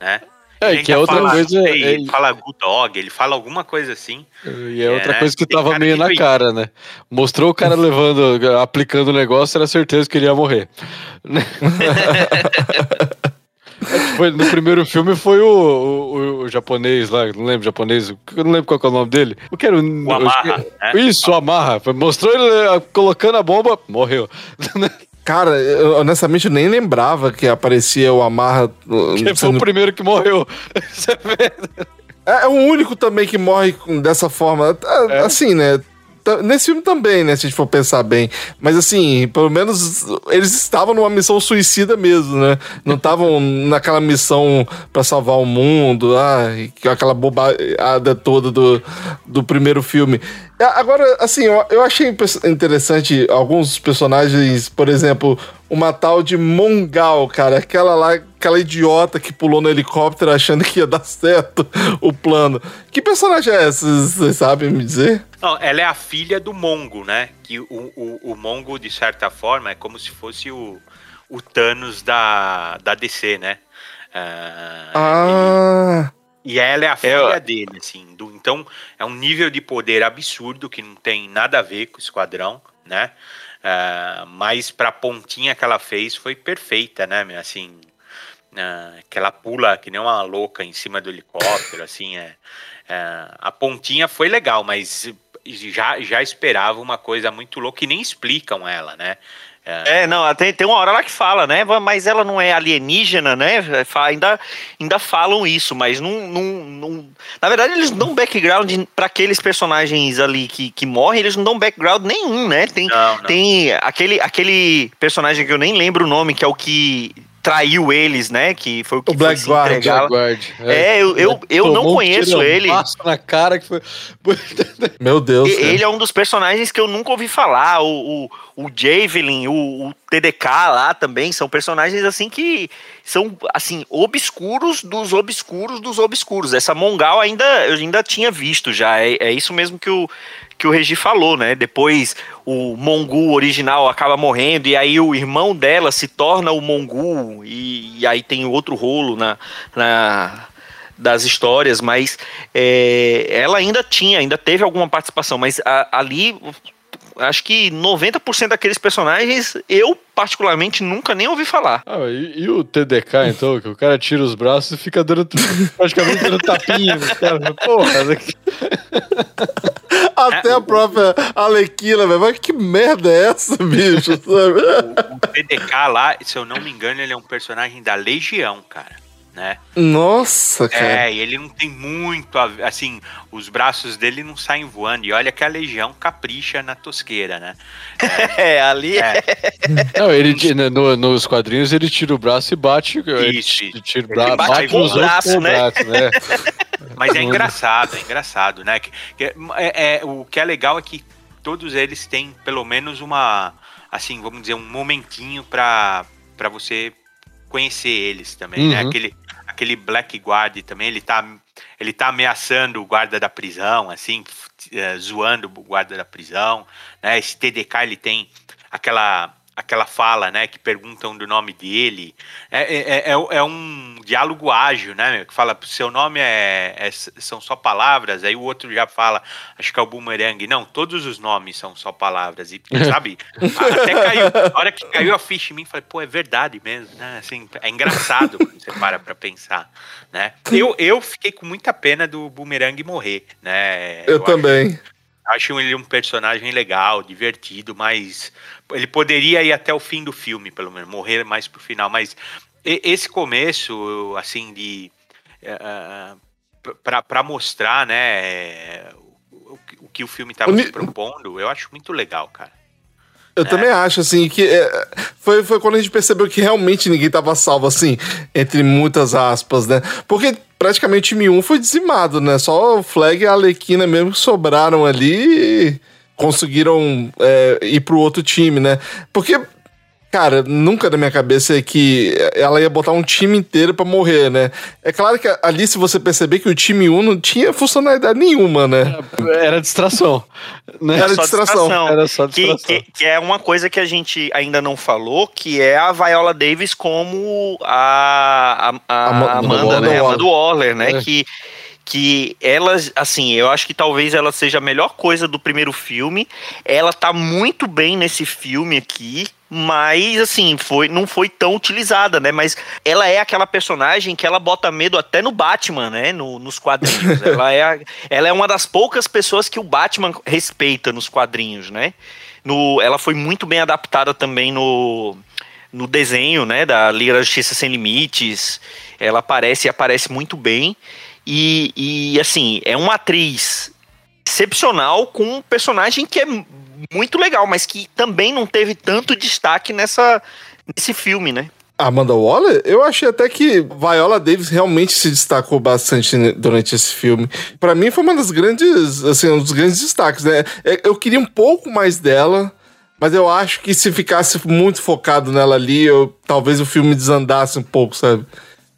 Speaker 6: Né?
Speaker 4: É,
Speaker 6: Ele
Speaker 4: que é outra
Speaker 6: fala,
Speaker 4: coisa. é-
Speaker 6: Ele fala good dog, ele fala alguma coisa assim.
Speaker 4: E é outra
Speaker 6: É,
Speaker 4: coisa que tava meio
Speaker 6: que
Speaker 4: na cara, né? Mostrou o cara levando, aplicando o negócio, era certeza que ele ia morrer. Foi, no primeiro filme foi o, o, o japonês lá, não lembro japonês, eu não lembro qual que é o nome dele. Eu quero.
Speaker 6: O Amarra, né?
Speaker 4: Isso, o Amarra. Mostrou ele eh, colocando a bomba, morreu.
Speaker 2: Cara, eu, honestamente nem lembrava que aparecia o Amarra. uh,
Speaker 4: Quem foi o primeiro que morreu?
Speaker 2: É, é o único também que morre dessa forma. É,
Speaker 4: É.
Speaker 2: Assim, né? Tá- Nesse filme também, né? Se a gente for pensar bem. Mas assim, pelo menos eles estavam numa missão suicida mesmo, né? Não estavam naquela missão pra salvar o mundo, ah, que- aquela bobada toda do, do primeiro filme. Agora, assim, eu, eu achei interessante alguns personagens, por exemplo, uma tal de Mongal, cara, aquela lá, aquela idiota que pulou no helicóptero achando que ia dar certo o plano. Que personagem é essa? Vocês sabem me dizer?
Speaker 6: Não, ela é a filha do Mongo, né? Que o, o, o Mongo, de certa forma, é como se fosse o, o Thanos da, da DC, né? Ah,
Speaker 2: Ah,
Speaker 6: E ela é a filha dele, assim. do- então, é um nível de poder absurdo que não tem nada a ver com o Esquadrão, né? Ah, mas pra pontinha que ela fez foi perfeita, né? Assim, ah, que ela pula que nem uma louca em cima do helicóptero, assim, é, é, a pontinha foi legal, mas já, já esperava uma coisa muito louca e nem explicam ela, né?
Speaker 3: É, não, até tem uma hora lá que fala, né? Mas ela não é alienígena, né? Fa- Ainda, ainda falam isso, mas não, não, não- Na verdade, eles não dão background para aqueles personagens ali que, que morrem, eles não dão background nenhum, né? Tem,
Speaker 6: Não, não.
Speaker 3: tem aquele, aquele personagem que eu nem lembro o nome, que é o que traiu eles, né? Que foi o que
Speaker 2: O Black
Speaker 3: foi se
Speaker 2: Guard,
Speaker 3: entregar.
Speaker 4: Jaguard.
Speaker 3: É, eu, eu, eu não
Speaker 4: um
Speaker 3: conheço
Speaker 4: tiro
Speaker 3: ele.
Speaker 4: na cara que foi.
Speaker 2: meu Deus.
Speaker 3: E-
Speaker 2: cara.
Speaker 3: Ele é um dos personagens que eu nunca ouvi falar. O, o, o Javelin, o, o TDK lá também, são personagens assim que são assim obscuros dos obscuros dos obscuros. Essa Mongal ainda eu ainda tinha visto já. É, é isso mesmo que o que o Regi falou, né? Depois o Mongu original acaba morrendo e aí o irmão dela se torna o Mongu e, e aí tem outro rolo na, na das histórias, mas é, ela ainda tinha, ainda teve alguma participação, mas a- ali acho que 90% daqueles personagens eu particularmente nunca nem ouvi falar.
Speaker 4: Ah, e, e o TDK, então, que o cara tira os braços e fica dando praticamente dando tapinha no cara. Porra, né?
Speaker 2: Até a própria Alequila, velho. Mas que merda é essa, bicho? Sabe?
Speaker 6: O TDK lá, se eu não me engano, ele é um personagem da Legião, cara. Né?
Speaker 2: Nossa, cara.
Speaker 6: É, e ele não tem muito, a- assim, os braços dele não saem voando. E olha que a Legião capricha na tosqueira, né?
Speaker 3: É, ali
Speaker 6: É,
Speaker 4: Não, ele no- nos quadrinhos ele tira o braço e bate. ele
Speaker 6: Isso,
Speaker 4: ti- tira o
Speaker 6: Ele
Speaker 4: braço,
Speaker 6: bate
Speaker 4: bate
Speaker 3: com o
Speaker 4: nos outros
Speaker 3: braço,
Speaker 4: com
Speaker 3: né?
Speaker 4: braço, né?
Speaker 6: Mas é engraçado, é engraçado, né? Que, que é, é- o que é legal é que todos eles têm pelo menos uma, assim, vamos dizer, um momentinho pra, pra você conhecer eles também, né?
Speaker 4: Uhum.
Speaker 6: Aquele, aquele Black Guard também, ele tá, ele tá ameaçando o guarda da prisão, assim, eh, zoando o guarda da prisão, né? Esse TDK, ele tem aquela aquela fala, né, que perguntam do nome dele, é, é, é, é um diálogo ágil, né, meu, que fala, seu nome é, é- são só palavras, aí o outro já fala, acho que é o boomerang, não, todos os nomes são só palavras, e sabe, até caiu, a hora que caiu a ficha em mim, falei, pô, é verdade mesmo, né, assim, é engraçado quando você para pra pensar, né, eu, eu fiquei com muita pena do boomerang morrer, né,
Speaker 2: Eu,
Speaker 6: acho-
Speaker 2: também.
Speaker 6: Acho ele um personagem legal, divertido, mas ele poderia ir até o fim do filme, pelo menos, morrer mais pro final. Mas esse começo, assim, de. eh, para pra mostrar, né, o, o que- o filme estava se propondo, eu acho muito legal, cara.
Speaker 2: Eu também acho, assim, que é, foi, foi quando a gente percebeu que realmente ninguém tava salvo, assim, entre muitas aspas, né? Porque praticamente o time 1 foi dizimado, né? Só o Flag e a Alequina mesmo que sobraram ali e conseguiram é, ir pro outro time, né? Porque, cara, nunca na minha cabeça é que ela ia botar um time inteiro pra morrer, né? É claro que ali, se você perceber que o time 1 não tinha funcionalidade nenhuma, né?
Speaker 4: Era distração. Né?
Speaker 2: Era
Speaker 3: só
Speaker 2: distração.
Speaker 4: Era só
Speaker 3: Que,
Speaker 4: distração.
Speaker 3: que, que é uma coisa que a gente ainda não falou, que é a Viola Davis como a, a, a
Speaker 2: Ama-
Speaker 3: Amanda, né?
Speaker 2: Amanda
Speaker 3: Amanda Waller, né?
Speaker 4: É.
Speaker 3: Que, que elas, assim, eu acho que talvez ela seja a melhor coisa do primeiro filme. Ela tá muito bem nesse filme aqui, mas assim, foi, não foi tão utilizada, né? Mas ela é aquela personagem que ela bota medo até no Batman, né? No- nos quadrinhos. ela, é a- ela é uma das poucas pessoas que o Batman respeita nos quadrinhos, né? No, ela foi muito bem adaptada também no, no desenho, né? Da Liga da Justiça Sem Limites. Ela aparece e aparece muito bem. E, e, assim, é uma atriz excepcional com um personagem que é muito legal, mas que também não teve tanto destaque nessa, nesse filme, né?
Speaker 2: Amanda Waller, eu achei até que Viola Davis realmente se destacou bastante durante esse filme. Pra mim foi uma das grandes, assim, um dos grandes destaques, né? É, Eu queria um pouco mais dela, mas eu acho que se ficasse muito focado nela ali, eu, talvez o filme desandasse um pouco, sabe?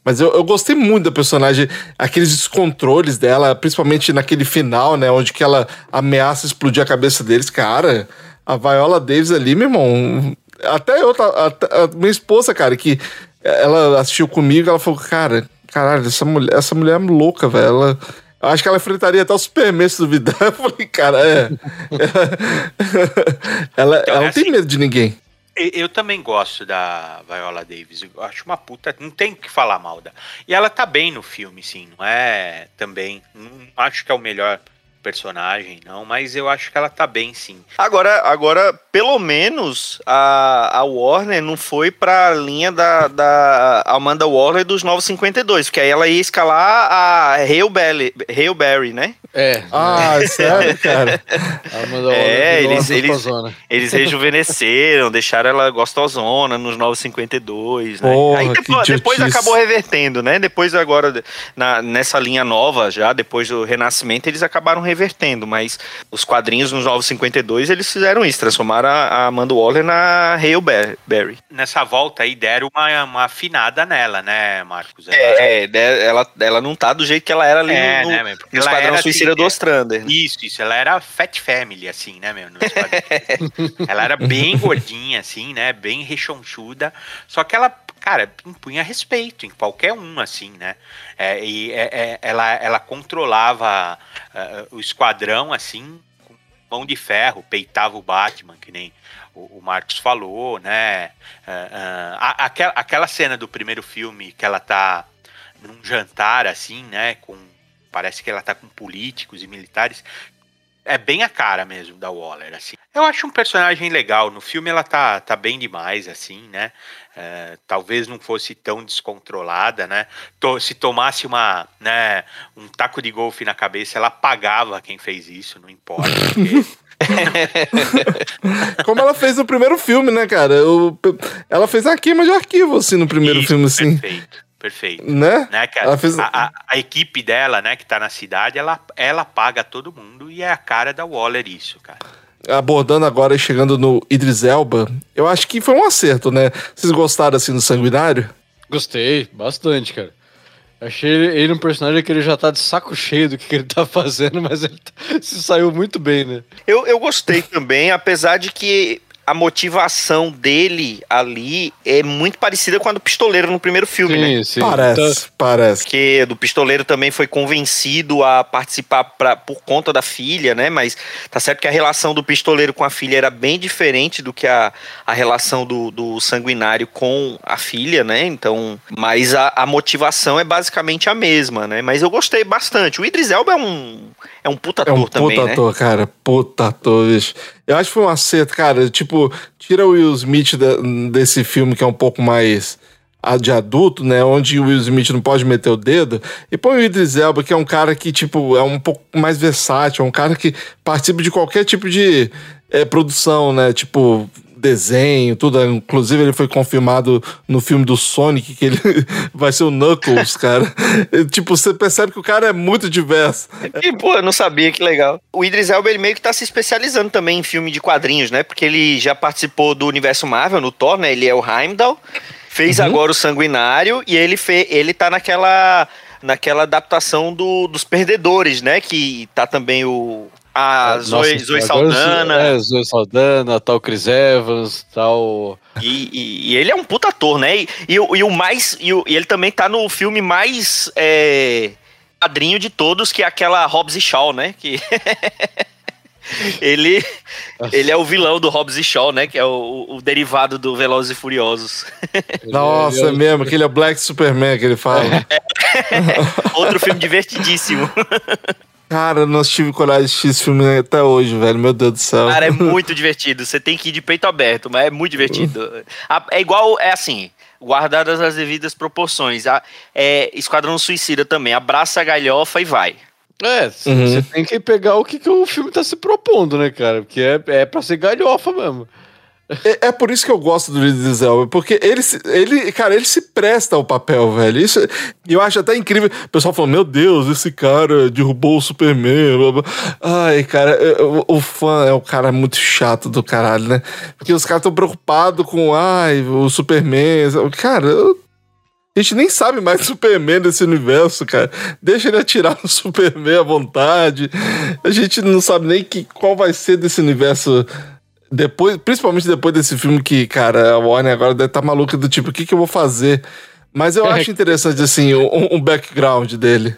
Speaker 2: Mas eu, eu gostei muito da personagem, aqueles descontroles dela, principalmente naquele final, né? Onde que ela ameaça explodir a cabeça deles. Cara, a Viola Davis ali, meu irmão. Até eu, até- a minha esposa, cara, que ela assistiu comigo, ela falou, cara, caralho, essa mulher, essa mulher é louca, velho. Ela. Eu acho que ela enfrentaria até o Superman se duvidar. Eu falei, cara, é. ela,
Speaker 6: Então,
Speaker 2: ela
Speaker 6: é
Speaker 2: não tem
Speaker 6: assim,
Speaker 2: medo de ninguém.
Speaker 6: Eu também gosto da Viola Davis. Eu acho uma puta. Não tem que falar mal da. E ela tá bem no filme, sim. Não é também. Não acho que é o melhor personagem, não. Mas eu acho que ela tá bem, sim.
Speaker 3: Agora, agora pelo menos, a, a Warner não foi pra linha da, da Amanda Waller dos 952, porque aí ela ia escalar a Hale Berry né?
Speaker 4: É.
Speaker 2: Ah, sério, cara?
Speaker 3: É, eles- eles-. Eles rejuvenesceram, deixaram ela gostosona nos 952, né?
Speaker 2: Porra,
Speaker 3: Aí depois, depois acabou revertendo, né? Depois agora, na, nessa linha nova já, depois do Renascimento, eles acabaram revertendo, mas os quadrinhos nos 952, eles fizeram isso, transformaram a, a Amanda Waller na Hale Ber- Berry.
Speaker 6: Nessa volta aí deram uma, uma afinada nela, né, Marcos? Ela-
Speaker 3: É, é, ela, ela não tá do jeito que ela era ali
Speaker 6: É,
Speaker 3: no,
Speaker 6: né,
Speaker 3: no Esquadrão Suicida do
Speaker 6: é-
Speaker 3: Ostrander. né?
Speaker 6: Isso, isso. Ela era Fat Family, assim, né, meu? ela era bem gordinha, assim, né? Bem rechonchuda. Só que ela, cara, impunha respeito em qualquer um, assim, né? É, e é, é, ela, ela controlava ah, o esquadrão, assim, com mão de ferro, peitava o Batman, que nem o, Marcos falou, né? Aquela, aquela cena do primeiro filme que ela tá num jantar, assim, né? Com parece que ela tá com políticos e militares. É bem a cara mesmo da Waller, assim. Eu acho um personagem legal. No filme ela tá, tá bem demais, assim, né? É, talvez não fosse tão descontrolada, né? To- se tomasse uma, né, um taco de golfe na cabeça, ela pagava quem fez isso, não importa. porque-
Speaker 2: Como ela fez no primeiro filme, né, cara? Eu- ela fez a queima de arquivo, assim, no primeiro
Speaker 6: Isso,
Speaker 2: filme, assim.
Speaker 6: Perfeito, perfeito.
Speaker 2: Né?
Speaker 6: Né, que a,
Speaker 2: Ela fez-
Speaker 6: a, a- a equipe dela, né, que tá na cidade, ela, ela paga todo mundo e é a cara da Waller isso, cara.
Speaker 2: Abordando agora e chegando no Idris Elba, eu acho que foi um acerto, né? Vocês gostaram, assim, do Sanguinário?
Speaker 4: Gostei, bastante, cara. Achei ele, ele um personagem que ele já tá de saco cheio do que, que ele tá fazendo, mas ele tá- se saiu muito bem, né?
Speaker 3: Eu, eu gostei também, apesar de que a motivação dele ali é muito parecida com a do pistoleiro no primeiro filme, né?
Speaker 4: Sim, sim.
Speaker 2: Parece,
Speaker 4: Então,
Speaker 2: parece.
Speaker 3: Porque do pistoleiro também foi convencido a participar pra, por conta da filha, né? Mas tá certo que a relação do pistoleiro com a filha era bem diferente do que a, a relação do, do sanguinário com a filha, né? Então, mas a, a motivação é basicamente a mesma, né? Mas eu gostei bastante. O Idris Elba é um, é um puta
Speaker 2: É
Speaker 3: ator
Speaker 2: um
Speaker 3: também,
Speaker 2: puta
Speaker 3: né?
Speaker 2: ator, cara. Puta ator, bicho. Eu acho que foi um acerto, cara. Tipo, tira o Will Smith da- desse filme que é um pouco mais a- de adulto, né? Onde o Will Smith não pode meter o dedo. E põe o Idris Elba, que é um cara que, tipo, é um pouco mais versátil. É um cara que participa de qualquer tipo de é, produção, né? Tipo, desenho, tudo. Inclusive, ele foi confirmado no filme do Sonic, que ele vai ser o Knuckles, cara. tipo, você percebe que o cara é muito diverso.
Speaker 3: E, pô, eu não sabia, que legal. O Idris Elba, ele meio que tá se especializando também em filme de quadrinhos, né? Porque ele já participou do universo Marvel, no Thor, né? Ele é o Heimdall. Fez agora o Sanguinário e ele, fe, ele tá naquela, naquela adaptação do, dos Perdedores, né? Que tá também o... A Zoe,
Speaker 4: Nossa,
Speaker 3: Zoe Saldana.
Speaker 4: É, Zoe Saldana, tal Chris Evans, tal.
Speaker 3: E, e- e ele é um puta ator, né? E, e o- e o mais. E, o- e ele também tá no filme mais. É, quadrinho de todos, que é aquela Hobbs e Shaw, né? Que. ele, ele é o vilão do Hobbs e Shaw, né? Que é o, o derivado do Velozes e Furiosos.
Speaker 2: Nossa,
Speaker 4: Ele
Speaker 2: é mesmo, aquele é o Black Superman que ele fala.
Speaker 3: Outro filme divertidíssimo.
Speaker 2: Cara, eu não tive coragem de assistir esse filme até hoje, velho. Meu Deus do céu.
Speaker 3: Cara, é muito divertido. Você tem que ir de peito aberto, mas é muito divertido. É igual, é assim, guardadas as devidas proporções. A- é Esquadrão Suicida também. Abraça a galhofa e vai.
Speaker 4: É, c-
Speaker 2: Uhum.
Speaker 4: você tem que pegar o que, que o filme tá se propondo, né, cara? Porque é, é pra ser galhofa mesmo.
Speaker 2: É, é por isso que eu gosto do Idris Elba, porque ele, ele, cara, ele se presta ao papel, velho. Isso, eu acho até incrível. O pessoal falou: Meu Deus, esse cara derrubou o Superman. blá, blá. Ai, cara, eu- o, fã é o cara muito chato do caralho, né? Porque os caras estão preocupados com, ai, o Superman. Cara, eu- a gente nem sabe mais Superman desse universo, cara. Deixa ele atirar no Superman à vontade. A gente não sabe nem que, qual vai ser desse universo depois, principalmente depois desse filme que, cara, a Warner agora deve estar maluca do tipo, o que, que eu vou fazer? Mas eu acho interessante, assim, um, um background dele.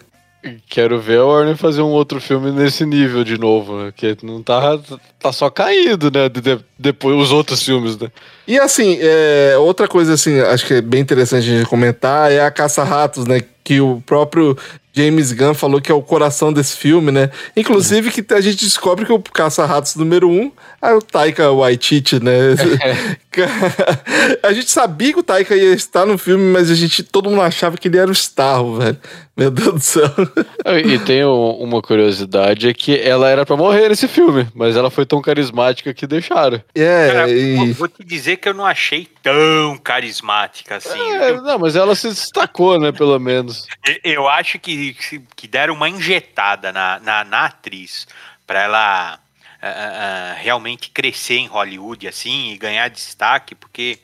Speaker 4: Quero ver a Warner fazer um outro filme nesse nível de novo, né? Que não tá, tá só caindo, né? de- de- depois os outros filmes, né?
Speaker 2: E assim, é, outra coisa assim, acho que é bem interessante a gente comentar é a Caça-Ratos, né? Que o próprio James Gunn falou que é o coração desse filme, né? Inclusive que a gente descobre que o Caça-Ratos número um é o Taika Waititi, né? a gente sabia que o Taika ia estar no filme, mas a gente, todo mundo achava que ele era o Starro, velho. Meu Deus do céu.
Speaker 4: E tem um- uma curiosidade, é que ela era pra morrer nesse filme, mas ela foi tão carismática que deixaram.
Speaker 2: É,
Speaker 6: Cara, vou,
Speaker 2: e...
Speaker 6: vou te dizer que eu não achei tão carismática assim.
Speaker 4: É, não, mas ela se destacou, né, pelo menos.
Speaker 6: Eu acho que, que deram uma injetada na, na, na atriz para ela ah, ah, realmente crescer em Hollywood assim e ganhar destaque, porque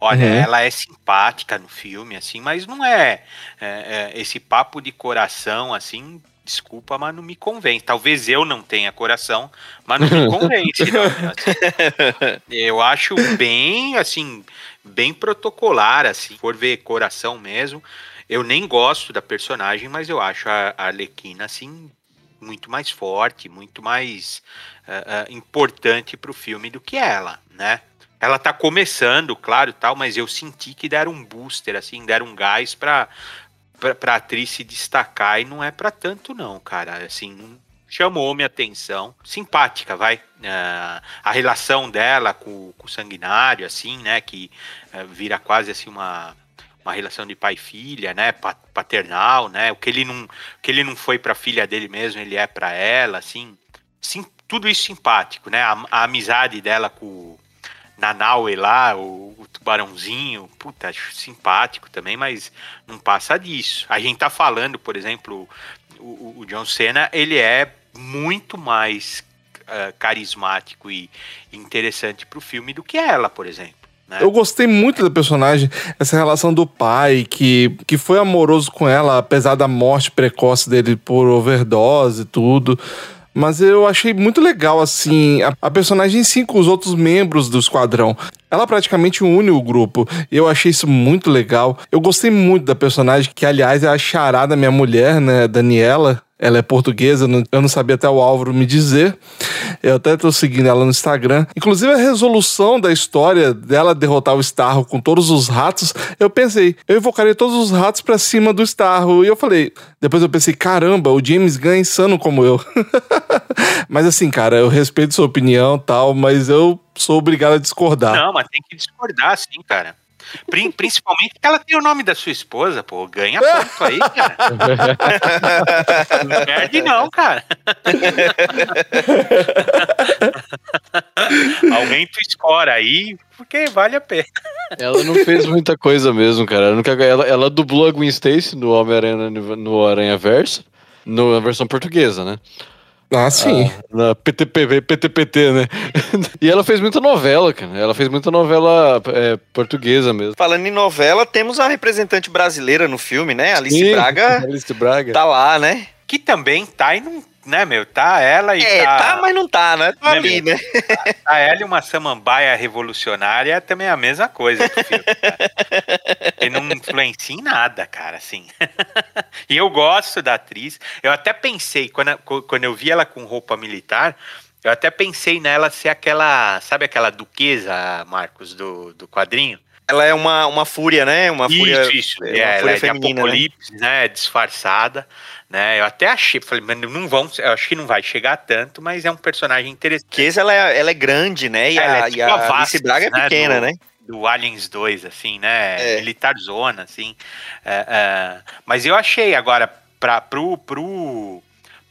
Speaker 6: olha,
Speaker 2: Uhum.
Speaker 6: ela é simpática no filme assim, mas não é, é, é, esse papo de coração assim. Desculpa, mas não me convence. Talvez eu não tenha coração, mas não me convence. não, assim. Eu acho bem, assim, bem protocolar, assim. For ver coração mesmo, eu nem gosto da personagem, mas eu acho a Arlequina, assim, muito mais forte, muito mais ah, ah, importante pro filme do que ela, né? Ela tá começando, claro, tal, mas eu senti que deram um booster, assim, deram um gás pra, pra atriz se destacar e não é pra tanto não, cara, assim, chamou minha atenção. Simpática, vai. Uh, a relação dela com, com, o sanguinário, assim, né? Que uh, vira quase assim uma, uma relação de pai e filha, né? Paternal, né? O que ele não, o que ele não foi para filha dele mesmo, ele é para ela, assim. Sim, tudo isso simpático, né? A, a amizade dela com o Nanaue lá, o, o, tubarãozinho, puta, simpático também, mas não passa disso. A gente tá falando, por exemplo, o, o John Cena, ele é muito mais uh, carismático e interessante pro filme do que ela, por exemplo. Né?
Speaker 2: Eu gostei muito da personagem, essa relação do pai, que, que foi amoroso com ela, apesar da morte precoce dele por overdose e tudo. Mas eu achei muito legal, assim, a, a personagem sim com os outros membros do esquadrão. Ela praticamente une o grupo. Eu achei isso muito legal. Eu gostei muito da personagem, que aliás é a charada da minha mulher, né, Daniela. Ela é portuguesa, eu não sabia até o Álvaro me dizer. Eu até tô seguindo ela no Instagram. Inclusive, a resolução da história dela derrotar o Starro com todos os ratos, eu pensei, eu invocaria todos os ratos para cima do Starro. E eu falei, depois eu pensei, caramba, o James Gunn é insano como eu. mas assim, cara, eu respeito sua opinião tal, mas eu sou obrigado a discordar.
Speaker 6: Não, mas tem que discordar, sim, cara. Principalmente que ela tem o nome da sua esposa, pô. Ganha ponto aí, cara. não perde, não, cara. Aumenta o score aí, porque vale a pena.
Speaker 4: Ela não fez muita coisa mesmo, cara. Ela, ela dublou a Gwen Stacy no Homem-Aranha no Aranha Verso, na versão portuguesa, né?
Speaker 2: Ah, sim.
Speaker 4: Ah, na PTPV, PTPT, né? e ela fez muita novela, cara. Ela fez muita novela é, portuguesa mesmo.
Speaker 3: Falando em novela, temos a representante brasileira no filme, né? Alice sim, Braga.
Speaker 4: Alice Braga.
Speaker 3: Tá lá, né?
Speaker 6: Que também tá e não né, meu? Tá ela e
Speaker 3: é,
Speaker 6: tá...
Speaker 3: tá, mas não tá, né? Tá né, ali, né?
Speaker 6: Tá ela e uma samambaia revolucionária é também a mesma coisa que filme, E não influencia em nada, cara, assim. e eu gosto da atriz. Eu até pensei, quando, quando eu vi ela com roupa militar, eu até pensei nela ser aquela, sabe aquela duquesa, Marcos, do, do quadrinho?
Speaker 3: Ela é uma, uma fúria, né? Uma
Speaker 6: isso,
Speaker 3: fúria,
Speaker 6: isso. É, uma é, fúria ela feminina, é de apocalipse, né? né? Disfarçada né? Eu até achei, falei, mas não vão, eu acho que não vai chegar tanto, mas é um personagem interessante.
Speaker 3: Kesa, ela é, ela é grande, né? E,
Speaker 6: ela
Speaker 3: a,
Speaker 6: é tipo e a, a Alice
Speaker 3: Braga é né? pequena,
Speaker 6: do,
Speaker 3: né?
Speaker 6: Do Aliens 2, assim, né? É. Militar Zona, assim. É, é, mas eu achei agora, pra, pro, pro,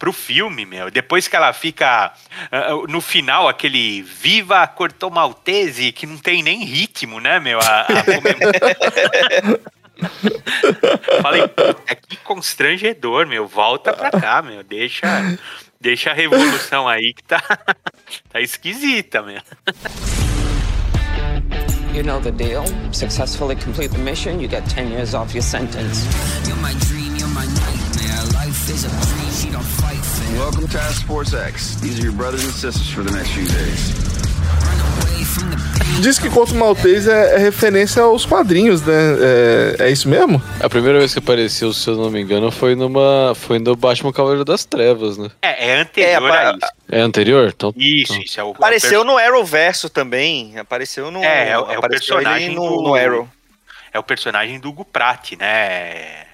Speaker 6: pro filme, meu, depois que ela fica uh, no final, aquele Viva Cortou Maltese, que não tem nem ritmo, né, meu? A, a Falei, puta, que constrangedor, meu. Volta pra cá, meu. Deixa, deixa a revolução aí que tá, tá esquisita, meu. You know the deal. Successfully complete the mission, you get 10 years off your sentence. You're my dream, you're my nightmare. Life is a breeze, you don't fight fair. Welcome Task Force X. These are your brothers and sisters for the next few days.
Speaker 2: Diz que Conto Maltese é, é, referência aos quadrinhos, né? É, é, isso mesmo?
Speaker 4: A primeira vez que apareceu, se eu não me engano, foi numa. Foi no Batman Cavaleiro das Trevas, né?
Speaker 6: É, é anterior é, a,
Speaker 4: a isso. É anterior? Então,
Speaker 6: isso,
Speaker 4: então.
Speaker 6: isso. É o,
Speaker 3: apareceu no Arrowverso também. Apareceu no.
Speaker 6: É, é, é o personagem
Speaker 3: no, do, no Arrow.
Speaker 6: É o personagem do Hugo Pratt, né?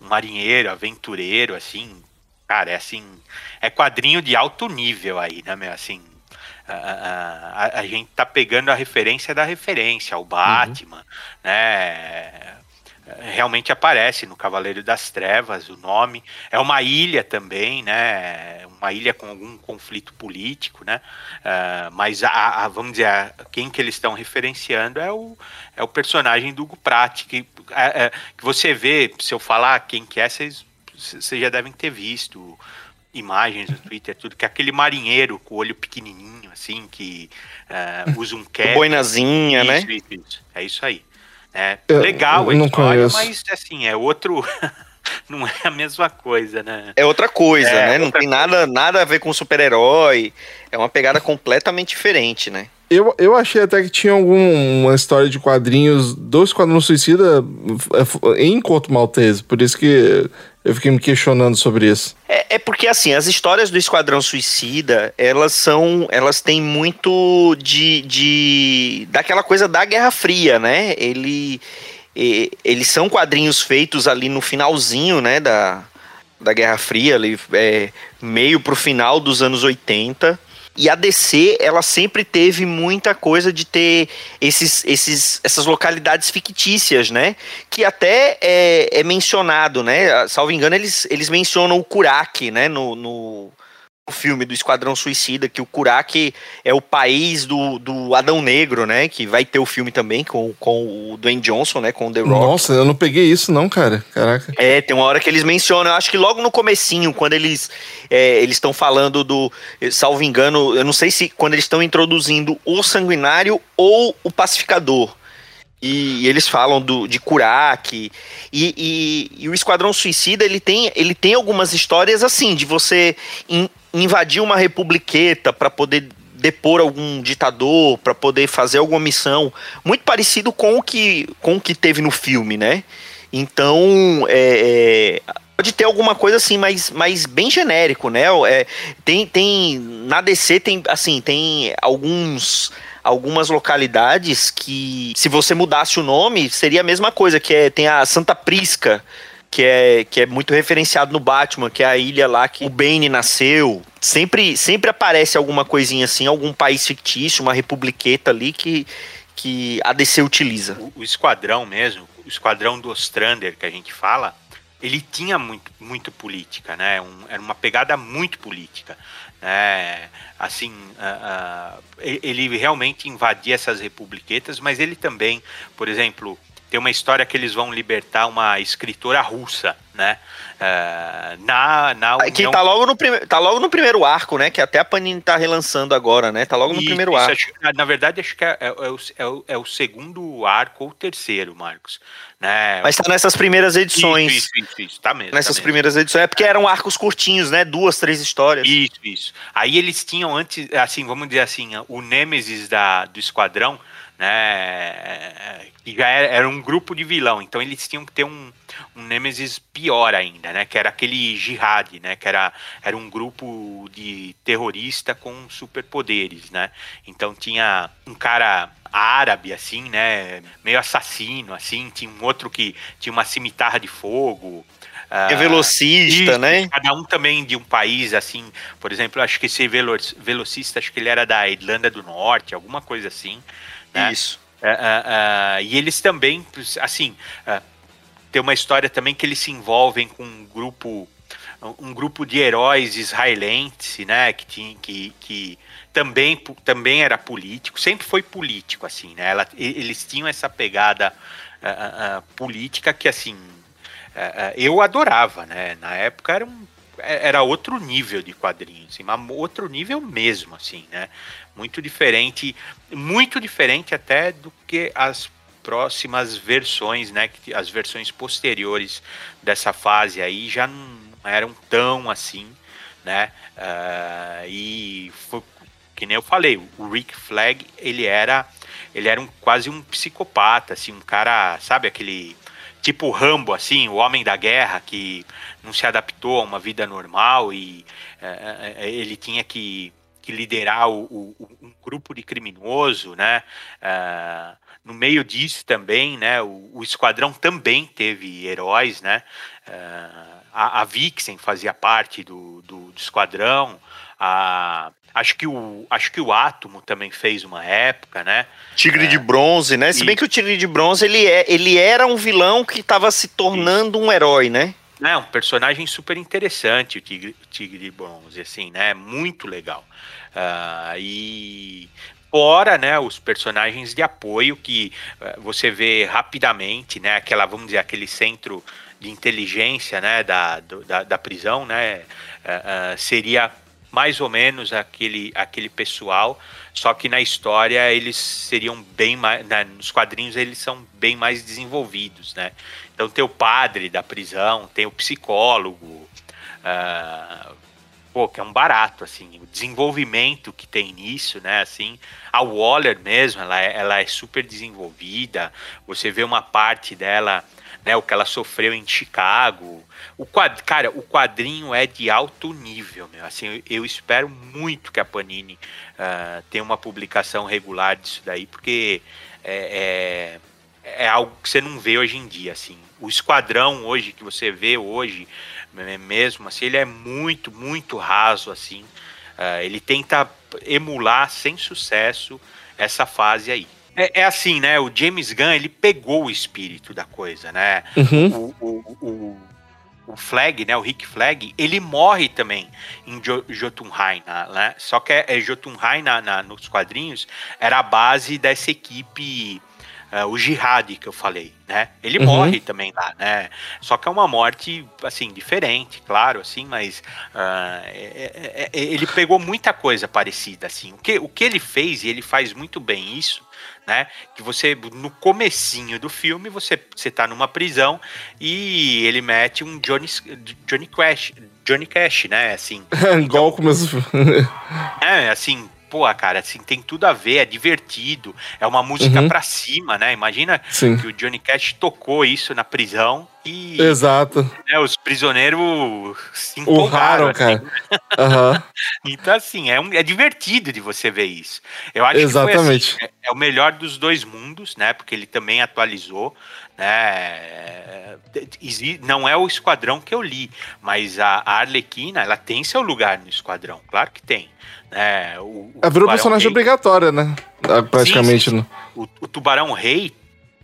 Speaker 6: Um marinheiro, aventureiro, assim. Cara, é assim. É quadrinho de alto nível aí, né, meu? Assim a, a, a, gente tá pegando a referência da referência, o Batman, uhum. né? Realmente aparece no Cavaleiro das Trevas o nome. É uma ilha também, né? Uma ilha com algum conflito político, né? Uh, mas a, a, vamos dizer, quem que eles estão referenciando é o, é o personagem do Hugo Pratt, que, é, é, que você vê, se eu falar quem que é, vocês, vocês já devem ter visto imagens no Twitter, tudo, que é aquele marinheiro com o olho pequenininho, assim, que uh, usa um cap.
Speaker 3: Boinazinha, né?
Speaker 6: Isso, isso, é isso aí. É, legal a história, mas assim, é outro... não é a mesma coisa, né?
Speaker 3: É outra coisa, é, né? Não tem nada, nada a ver com super-herói. É uma pegada completamente diferente, né?
Speaker 2: Eu, eu achei até que tinha alguma história de quadrinhos do Esquadrão Suicida é, em Corto Maltese, por isso que eu fiquei me questionando sobre isso.
Speaker 3: É, é, porque assim, as histórias do Esquadrão Suicida, elas são. Elas têm muito de. de daquela coisa da Guerra Fria, né? Ele, eles são quadrinhos feitos ali no finalzinho, né? Da, da Guerra Fria, ali, é, meio pro final dos anos 80. E a DC, ela sempre teve muita coisa de ter esses, esses, essas localidades fictícias, né? Que até é, é mencionado, né? Salvo engano, eles, eles mencionam o Kurak, né? No, no, filme do Esquadrão Suicida, que o Kurak é o país do, do Adão Negro, né? Que vai ter o filme também com, com o Dwayne Johnson, né? Com o The Rock.
Speaker 2: Nossa, eu não peguei isso não, cara. Caraca.
Speaker 3: É, tem uma hora que eles mencionam, eu acho que logo no comecinho, quando eles é, eles estão falando do, salvo engano, eu não sei se quando eles estão introduzindo o Sanguinário ou o Pacificador. E, e eles falam do, de Kurak. E, e, e, o Esquadrão Suicida, ele tem, ele tem algumas histórias assim, de você in, invadir uma republiqueta para poder depor algum ditador, para poder fazer alguma missão, muito parecido com o que, com o que teve no filme, né? Então, é, é, pode ter alguma coisa assim, mas, mas bem genérico, né? É, tem, tem na DC tem assim tem alguns algumas localidades que se você mudasse o nome seria a mesma coisa que é tem a Santa Prisca que é, que é muito referenciado no Batman, que é a ilha lá que o Bane nasceu. Sempre, sempre aparece alguma coisinha assim, algum país fictício, uma republiqueta ali que, que a DC utiliza.
Speaker 6: O, o esquadrão mesmo, o esquadrão do Ostrander que a gente fala, ele tinha muito, muito política, né? Um, era uma pegada muito política. Né? Assim, uh, uh, ele realmente invadia essas republiquetas, mas ele também, por exemplo, tem uma história que eles vão libertar uma escritora russa, né? Uh, na, na
Speaker 3: União... Que tá logo, no prime... tá logo no primeiro arco, né? Que até a Panini tá relançando agora, né? Tá logo no primeiro arco.
Speaker 6: Acho, na verdade, acho que é, é, é, o, é, o, é, segundo arco ou o terceiro, Marcos. Né?
Speaker 3: Mas tá nessas primeiras edições.
Speaker 6: Isso, isso, isso, isso. tá mesmo.
Speaker 3: Nessas
Speaker 6: tá
Speaker 3: primeiras
Speaker 6: mesmo.
Speaker 3: edições. É porque eram arcos curtinhos, né? Duas, três histórias.
Speaker 6: Isso, isso. Aí eles tinham antes, assim, vamos dizer assim, o Nêmesis da, do Esquadrão né? Que já era, era, um grupo de vilão, então eles tinham que ter um, um Nemesis pior ainda, né? Que era aquele Jihad, né? Que era, era um grupo de terrorista com superpoderes, né? Então tinha um cara árabe, assim, né? Meio assassino, assim. Tinha um outro que tinha uma cimitarra de fogo.
Speaker 3: É velocista, né?
Speaker 6: Cada um também de um país, assim. Por exemplo, acho que esse velocista, acho que ele era da Irlanda do Norte, alguma coisa assim. Né?
Speaker 3: Isso.
Speaker 6: Uh, uh, uh, e eles também, assim, tem uma história também que eles se envolvem com um grupo, um grupo de heróis israelenses, né? Que tinha que, que também, também era político, sempre foi político, assim, né? Ela, eles tinham essa pegada política que, assim, eu adorava, né? Na época era um era outro nível de quadrinhos, assim, outro nível mesmo, assim, né? muito diferente, muito diferente até do que as próximas versões, né, que as versões posteriores dessa fase aí já não eram tão assim, né, uh, e foi, que nem eu falei, o Rick Flag, ele era, ele era um, quase um psicopata, assim, um cara, sabe, aquele tipo Rambo, assim, o homem da guerra que não se adaptou a uma vida normal e uh, ele tinha que que liderar o, o, um grupo de criminoso, né? Uh, no meio disso também, né? O, o, esquadrão também teve heróis, né? Uh, a, a Vixen fazia parte do, do, do esquadrão. A, acho que o acho que o Átomo também fez uma época, né?
Speaker 3: Tigre é, de Bronze, né? Se bem que o Tigre de Bronze ele, é, ele era um vilão que estava se tornando um herói, né?
Speaker 6: É um personagem super interessante, o Tigre, o Tigre de Bronze, assim, né? Muito legal. Uh, e fora, né, os personagens de apoio que uh, você vê rapidamente, né, aquela, vamos dizer, aquele centro de inteligência, né, da, do, da, da, prisão, né, uh, seria mais ou menos aquele, aquele pessoal, só que na história eles seriam bem mais, né, nos quadrinhos eles são bem mais desenvolvidos, né, então tem o padre da prisão, tem o psicólogo, uh, pô, que é um barato, assim, o desenvolvimento que tem nisso, né, assim, a Waller mesmo, ela é, ela é super desenvolvida, você vê uma parte dela, né, o que ela sofreu em Chicago, o quad, cara, o quadrinho é de alto nível, meu, assim, eu, espero muito que a Panini uh, tenha uma publicação regular disso daí, porque é, é, é algo que você não vê hoje em dia, assim, o esquadrão hoje, que você vê hoje, me- mesmo, assim, ele é muito, muito raso, assim. Ah, ele tenta emular sem sucesso essa fase aí. É, é assim, né? O James Gunn, ele pegou o espírito da coisa, né?
Speaker 2: Uhum.
Speaker 6: o, o, o, o Flag, né, o Rick Flag, ele morre também em Jo- Jotunheim, na- né? Só que é, é Jotunheim na, na- nos quadrinhos era a base dessa equipe, eh, o Jihad que eu falei, né? Ele
Speaker 2: Uhum.
Speaker 6: morre também lá, né? Só que é uma morte, assim, diferente, claro, assim, mas ah, é- é- é- ele pegou muita coisa parecida, assim. O que, o que ele fez, e ele faz muito bem isso, né? Que você, no comecinho do filme, você, você tá numa prisão e ele mete um Johnny, Johnny Cash, Johnny Cash, né? Assim,
Speaker 2: Igual começo.
Speaker 6: é, assim, pô, cara, assim, tem tudo a ver, é divertido, é uma música
Speaker 2: Uhum.
Speaker 6: pra cima, né? Imagina
Speaker 2: Sim.
Speaker 6: que o Johnny Cash tocou isso na prisão e
Speaker 2: Exato.
Speaker 6: né, os prisioneiros se empolgaram,
Speaker 2: Urraram,
Speaker 6: assim.
Speaker 2: cara. Aham.
Speaker 6: Então, assim, é, um- é divertido de você ver isso. Eu acho
Speaker 2: Exatamente.
Speaker 6: que foi, assim, é, é o melhor dos dois mundos, né? Porque ele também atualizou, né? Não é o esquadrão que eu li, mas a a Arlequina, ela tem seu lugar no esquadrão, claro que tem. Né? O, o
Speaker 2: virou
Speaker 6: Tubarão
Speaker 2: personagem
Speaker 6: Rei-
Speaker 2: obrigatória, né? Ah, Praticamente.
Speaker 6: Sim, sim,
Speaker 2: né?
Speaker 6: o, o Tubarão Rei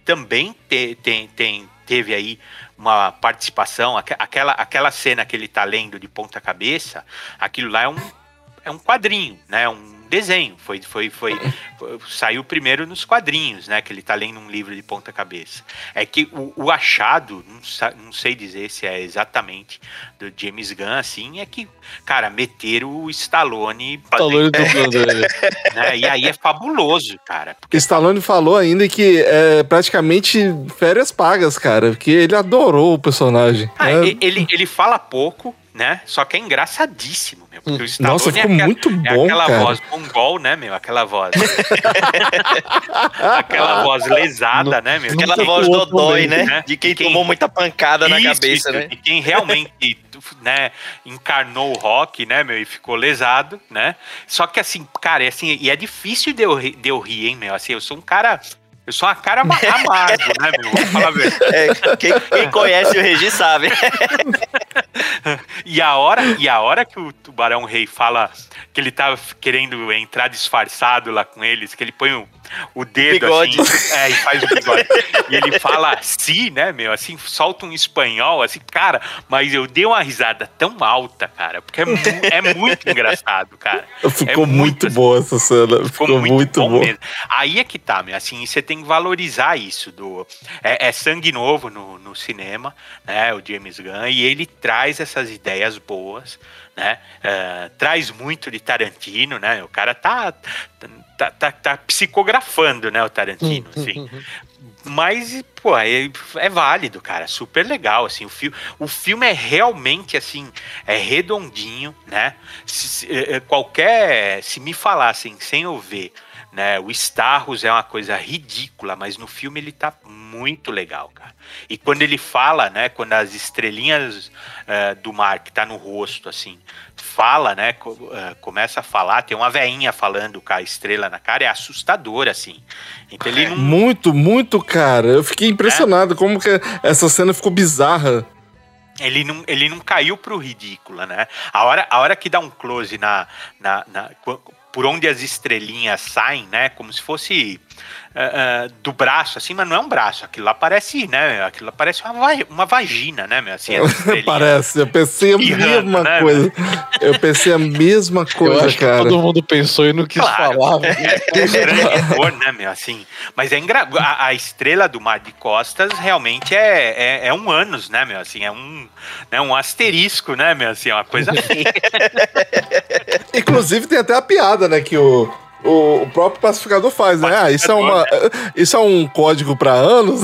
Speaker 6: também te- tem, tem, teve aí uma participação, aque- aquela, aquela cena que ele tá lendo de ponta cabeça, aquilo lá é um, é um quadrinho, né? Um desenho. Foi, foi, foi, foi- saiu primeiro nos quadrinhos, né? Que ele tá lendo um livro de ponta cabeça. É que o, o achado, não, não sei dizer se é exatamente do James Gunn, assim, é que, cara, meteram o Stallone,
Speaker 4: Stallone dublando ele.
Speaker 6: né? E aí é fabuloso, cara. Porque
Speaker 2: Stallone falou ainda que é praticamente férias pagas, cara. Porque ele adorou o personagem.
Speaker 6: Ah,
Speaker 2: É,
Speaker 6: ele, ele fala pouco, né? Só que é engraçadíssimo, meu. Porque o Stallone
Speaker 2: Nossa,
Speaker 6: é
Speaker 2: ficou
Speaker 6: aquela-
Speaker 2: muito
Speaker 6: é
Speaker 2: bom,
Speaker 6: aquela
Speaker 2: cara.
Speaker 6: voz mongol, né, meu? Aquela voz. aquela voz lesada, né, meu?
Speaker 3: Aquela voz dodói,
Speaker 4: também,
Speaker 3: né?
Speaker 6: né?
Speaker 3: De quem,
Speaker 6: quem-
Speaker 3: tomou muita pancada na
Speaker 6: Isso,
Speaker 3: cabeça,
Speaker 6: isso,
Speaker 3: né?
Speaker 6: De quem realmente né, encarnou o rock, né, meu, e ficou lesado, né? Só que assim, cara, é assim, e é difícil de eu, de eu rir, hein, meu? Assim, eu sou um cara. Eu sou uma cara ama- amargo, né, meu? Vou falar a verdade.
Speaker 3: É, quem, quem conhece o Regi sabe.
Speaker 6: E a hora, e a hora que o Tubarão Rei fala que ele tá querendo entrar disfarçado lá com eles, que ele põe o, o dedo
Speaker 3: Bigode.
Speaker 6: assim, é, e faz o bigode. e ele fala assim, né, meu, assim, solta um espanhol, assim, cara, mas eu dei uma risada tão alta, cara, porque é, mu- é muito engraçado, cara.
Speaker 2: Ficou
Speaker 6: É
Speaker 2: muito
Speaker 6: assim,
Speaker 2: boa essa cena. Ficou, muito,
Speaker 6: bom
Speaker 2: boa.
Speaker 6: mesmo. Aí é que tá, meu, assim, você tem que valorizar isso do é, é sangue novo no, no cinema, né, o James Gunn, e ele traz essas ideias boas, né, é, traz muito de Tarantino, né, o cara tá tá, tá, tá psicografando, né, o Tarantino, assim. Mas, pô, é, é válido, cara. Super legal, assim. O, fi o filme é realmente, assim, é redondinho, né? Se, se- eh, qualquer... Se me falassem sem eu ver, né? O Starros é uma coisa ridícula, mas no filme ele tá muito legal, cara. E quando ele fala, né? Quando as estrelinhas eh, do mar que tá no rosto, assim, fala, né? co- eh, começa a falar, tem uma veinha falando com a estrela na cara, é assustador, assim. Então ele não
Speaker 2: Muito, muito, cara. Eu fiquei impressionado como que essa cena ficou bizarra.
Speaker 6: ele não, ele não caiu pro ridículo, né? A hora, a hora que dá um close na, na, na- por onde as estrelinhas saem, né? Como se fosse ah, ah, do braço, assim, mas não é um braço. Aquilo lá parece, né? Aquilo lá parece uma, va- uma vagina, né, meu? Assim, as estrelinhas.
Speaker 2: Parece, eu pensei a mesma
Speaker 6: né,
Speaker 2: coisa. Eu pensei a mesma
Speaker 4: Eu
Speaker 2: coisa, cara.
Speaker 4: todo mundo pensou e não quis
Speaker 6: Claro.
Speaker 4: falar.
Speaker 6: É um grande cor, né, meu? Assim. Mas é engra... a, a estrela do Mar de Costas realmente é, é, é um ânus, né, meu? Assim, é um, né, um asterisco, né, meu? Assim, é uma coisa feia.
Speaker 2: Inclusive tem até a piada, né, que o, o, o próprio pacificador faz, né? Ah, isso é, uma, isso é um código pra anos?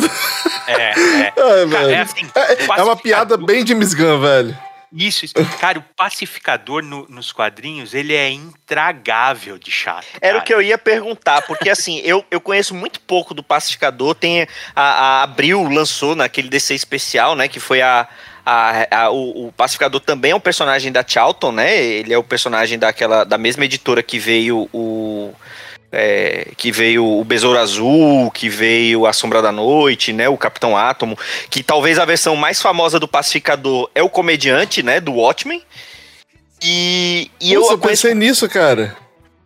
Speaker 6: É, é.
Speaker 2: É,
Speaker 6: Cara,
Speaker 2: velho.
Speaker 6: é assim,
Speaker 2: É, é uma piada bem James Gunn, velho.
Speaker 6: Isso, isso. Cara, o pacificador no- nos quadrinhos, ele é intragável de chato.
Speaker 3: Era o
Speaker 6: cara.
Speaker 3: que eu ia perguntar, porque assim, eu, eu conheço muito pouco do Pacificador. Tem a, a Abril lançou naquele DC especial, né? Que foi a. a- a- o, o Pacificador também é um personagem da Charlton, né? Ele é o personagem daquela da mesma editora que veio o. é, que veio o Besouro Azul, que veio a Sombra da Noite, né? O Capitão Átomo, que talvez a versão mais famosa do Pacificador é o comediante, né? Do Watchmen. E, e
Speaker 2: Putz,
Speaker 3: eu
Speaker 2: eu pensei nisso, cara.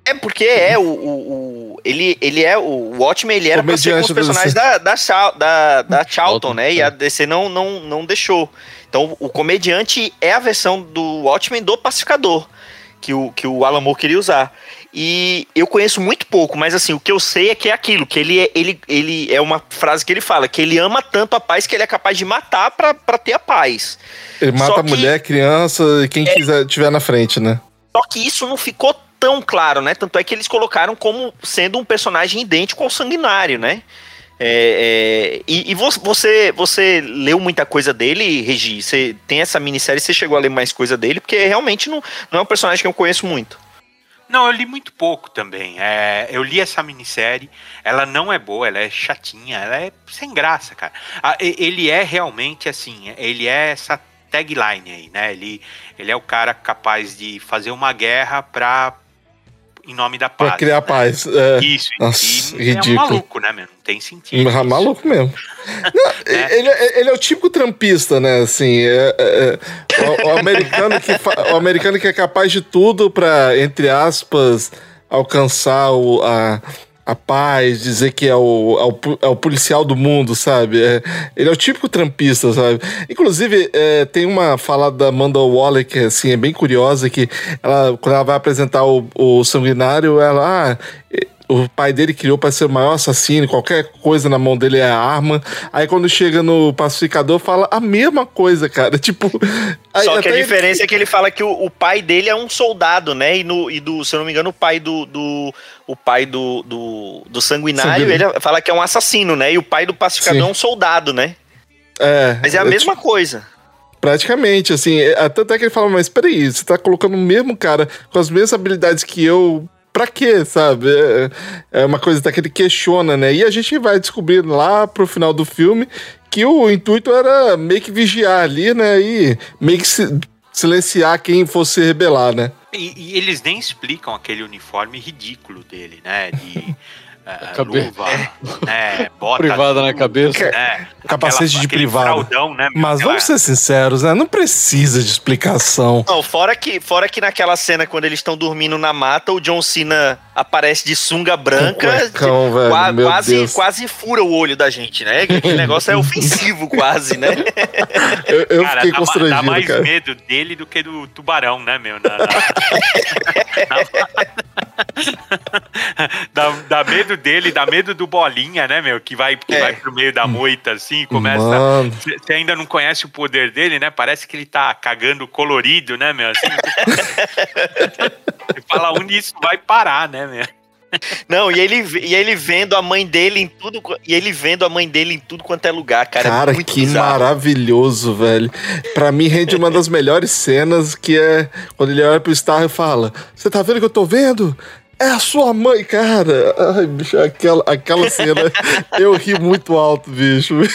Speaker 3: É porque é o, o, o- ele, ele é o Watchmen, ele era pra ser com os personagens da, da, da, da Charlton, né? E
Speaker 4: é.
Speaker 3: a DC não, não, não deixou. Então o comediante é a versão do Watchmen do Pacificador, que o, que o Alan Moore queria usar. E eu conheço muito pouco, mas assim, o que eu sei é que é aquilo, que ele é, ele, ele é uma frase que ele fala, que ele ama tanto a paz que ele é capaz de matar pra, pra ter a paz.
Speaker 2: Ele mata
Speaker 3: Só
Speaker 2: a
Speaker 3: que- É.
Speaker 2: mulher, criança e quem quiser tiver na frente, né?
Speaker 3: Só que isso não ficou tão claro, né? Tanto é que eles colocaram como sendo um personagem idêntico ao Sanguinário, né? É, é, e e vo- você, você leu muita coisa dele, Regi? Você tem essa minissérie, você chegou a ler mais coisa dele? Porque realmente não, não é um personagem que eu conheço muito.
Speaker 6: Não, eu li muito pouco também. É, eu li essa minissérie, ela não é boa, ela é chatinha, ela é sem graça, cara. E- ele é realmente assim, ele é essa tagline aí, né? Ele, ele é o cara capaz de fazer uma guerra pra, em nome da paz.
Speaker 2: Pra criar
Speaker 6: né?
Speaker 2: paz. É.
Speaker 6: Isso,
Speaker 2: Nossa,
Speaker 6: e
Speaker 2: ridículo.
Speaker 6: é um maluco, né, meu? Não tem sentido. Isso.
Speaker 2: maluco mesmo. Não, ele, ele é o típico trampista, né? Assim, é, é- é o, o americano que o americano que é capaz de tudo pra, entre aspas, alcançar o, a, a paz, dizer que é o, é o, é o policial do mundo, sabe? É- ele é o típico trampista, sabe? Inclusive, é, tem uma fala da Amanda Waller que assim, é bem curiosa, que ela, quando ela vai apresentar o, o sanguinário, ela. Ah, o pai dele criou para ser o maior assassino, qualquer coisa na mão dele é arma. Aí quando chega no pacificador, fala a mesma coisa, cara. Tipo.
Speaker 3: Só que a
Speaker 2: até-
Speaker 3: diferença é que ele fala que o, o pai dele é um soldado, né? E, no, e do, se eu não me engano, o pai do. do o pai do, do, do sanguinário,
Speaker 2: Sanguinário.
Speaker 3: ele fala que é um assassino, né? E o pai do pacificador
Speaker 2: Sim.
Speaker 3: é um soldado, né?
Speaker 2: É,
Speaker 3: Mas é a
Speaker 2: é,
Speaker 3: mesma coisa.
Speaker 2: Praticamente, assim. é- Tanto é que ele fala, mas peraí, você tá colocando o mesmo cara com as mesmas habilidades que eu. Pra quê, sabe? É, é uma coisa até que ele questiona, né? E a gente vai descobrir lá pro final do filme que o intuito era meio que vigiar ali, né? E meio que si- silenciar quem fosse rebelar, né?
Speaker 6: E, e eles nem explicam aquele uniforme ridículo dele, né? De eh,
Speaker 4: Cabe-
Speaker 6: luva, né? Bota
Speaker 4: Privada na cabeça.
Speaker 6: né?
Speaker 2: Capacete de
Speaker 6: aquele
Speaker 2: privado.
Speaker 6: fraldão, né? meu?
Speaker 2: Mas
Speaker 6: Aquela-
Speaker 2: vamos ser sinceros, né? Não precisa de explicação.
Speaker 3: Não, fora que, fora que naquela cena, quando eles estão dormindo na mata, o John Cena aparece de sunga branca.
Speaker 2: cuecão,
Speaker 3: de-
Speaker 2: velho,
Speaker 3: qua-
Speaker 2: meu
Speaker 3: quase,
Speaker 2: Deus.
Speaker 3: quase fura o olho da gente, né? Aquele negócio é ofensivo, quase, né?
Speaker 2: Eu, eu
Speaker 6: Cara,
Speaker 2: fiquei
Speaker 6: dá,
Speaker 2: constrangido,
Speaker 6: dá mais
Speaker 2: cara.
Speaker 6: medo dele do que do tubarão, né, meu? Na- na- dá, dá medo dele, dá medo do bolinha, né, meu? Que vai, que
Speaker 3: É.
Speaker 6: vai pro meio da moita, assim, e começa. Você ainda não conhece o poder dele, né? Parece que ele tá cagando colorido, né, meu? Assim, Você fala onde isso vai parar, né, meu?
Speaker 3: Não, e ele, e ele vendo a mãe dele em tudo. E ele vendo a mãe dele em tudo quanto é lugar, cara.
Speaker 2: Cara,
Speaker 3: é muito
Speaker 2: que
Speaker 3: bizarro.
Speaker 2: maravilhoso, velho. Pra mim, rende uma das melhores cenas, que é quando ele olha pro Star e fala: Você tá vendo o que eu tô vendo? É a sua mãe, cara. Ai, bicho, aquela, aquela cena eu ri muito alto, bicho.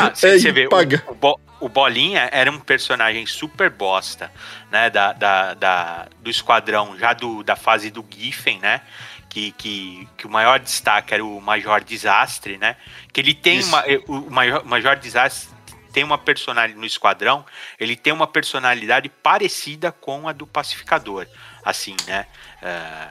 Speaker 6: Ah,
Speaker 2: é
Speaker 6: Você vê, o, o, Bo- o Bolinha era um personagem super bosta, né? Da, da, da- do esquadrão, já do, da fase do Giffen, né? Que, que, que o maior destaque era o Major Desastre, né? Que ele tem
Speaker 3: Isso.
Speaker 6: uma. eh, O Major, Major Desastre tem uma personalidade no esquadrão, ele tem uma personalidade parecida com a do pacificador, assim, né? Ah,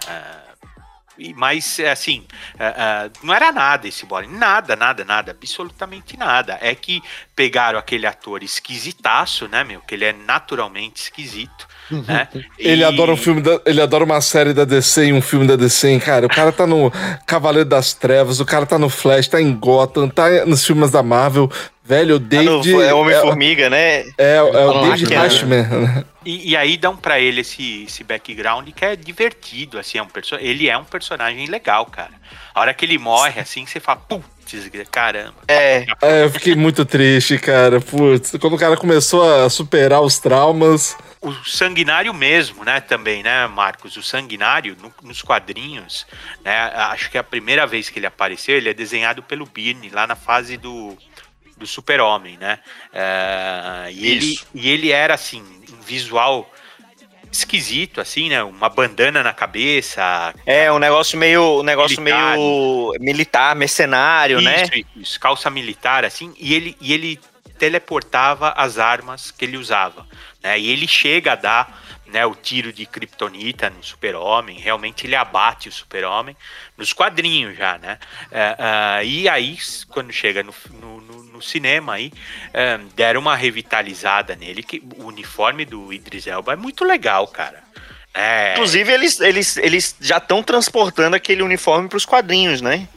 Speaker 6: e- mas, é, assim, ah, ah, não era nada esse Bolinha. Nada, nada, nada. Absolutamente nada. É que pegaram aquele ator esquisitaço, né, meu? Que ele é naturalmente esquisito, né?
Speaker 2: Ele
Speaker 6: E-
Speaker 2: adora um filme da, ele adora uma série da DC e um filme da DC, hein, cara. O cara tá no Cavaleiro das Trevas, o cara tá no Flash, tá em Gotham, tá nos filmes da Marvel. Velho, o
Speaker 3: Tá no-
Speaker 2: David.
Speaker 3: é Homem-Formiga, né?
Speaker 2: É, é, é o David
Speaker 3: Hackman.
Speaker 2: Hashman.
Speaker 6: E, e aí dão pra ele esse, esse background que é divertido, assim, é um perso ele é um personagem legal, cara. A hora que ele morre, assim, você fala, putz, caramba.
Speaker 3: É.
Speaker 2: É, eu fiquei muito triste, cara. Putz, quando o cara começou a superar os traumas.
Speaker 6: O Sanguinário mesmo, né, também, né, Marcos? O Sanguinário, no- nos quadrinhos, né, acho que é a primeira vez que ele apareceu, ele é desenhado pelo Byrne, lá na fase do, do Super-Homem, né? É, e, ele, e ele era, assim, um visual esquisito, assim, né? Uma bandana na cabeça.
Speaker 3: É, um negócio meio. Um negócio
Speaker 6: Militar.
Speaker 3: meio militar, mercenário, né?
Speaker 6: Isso, isso, calça militar, assim, e ele, e ele teleportava as armas que ele usava, né? E ele chega a dar né, o tiro de kryptonita no super-homem, realmente ele abate o super-homem nos quadrinhos já, né? Ah, e aí, quando chega no- no cinema aí, é, deram uma revitalizada nele, que o uniforme do Idris Elba é muito legal, cara. É,
Speaker 3: Inclusive, eles, eles, eles já estão transportando aquele uniforme para os quadrinhos, né?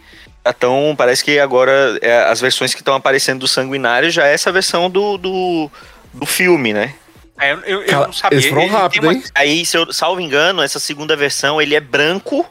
Speaker 3: Já estão. Parece que agora é, as versões que estão aparecendo do Sanguinário já é essa versão do, do, do filme, né?
Speaker 6: é, eu, eu
Speaker 2: Cara,
Speaker 6: não sabia.
Speaker 2: eles foram rápido,
Speaker 6: uma-
Speaker 2: hein?
Speaker 3: Aí, se eu salvo engano, essa segunda versão ele é branco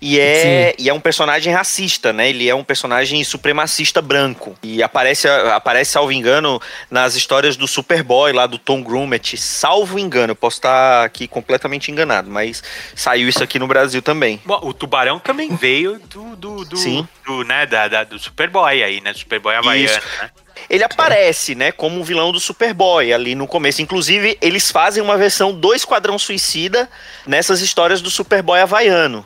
Speaker 3: e é, e é um personagem racista, né? Ele é um personagem supremacista branco. E aparece, aparece, salvo engano, nas histórias do Superboy lá do Tom Grummett. Salvo engano, eu posso estar aqui completamente enganado, mas saiu isso aqui no Brasil também.
Speaker 6: Bom, o Tubarão também veio do, do, do,
Speaker 3: Sim.
Speaker 6: do, né, da, da- do Superboy aí, né? Superboy Havaiano, né?
Speaker 3: Ele aparece, né, como um vilão do Superboy ali no começo. Inclusive, eles fazem uma versão do Esquadrão Suicida nessas histórias do Superboy havaiano.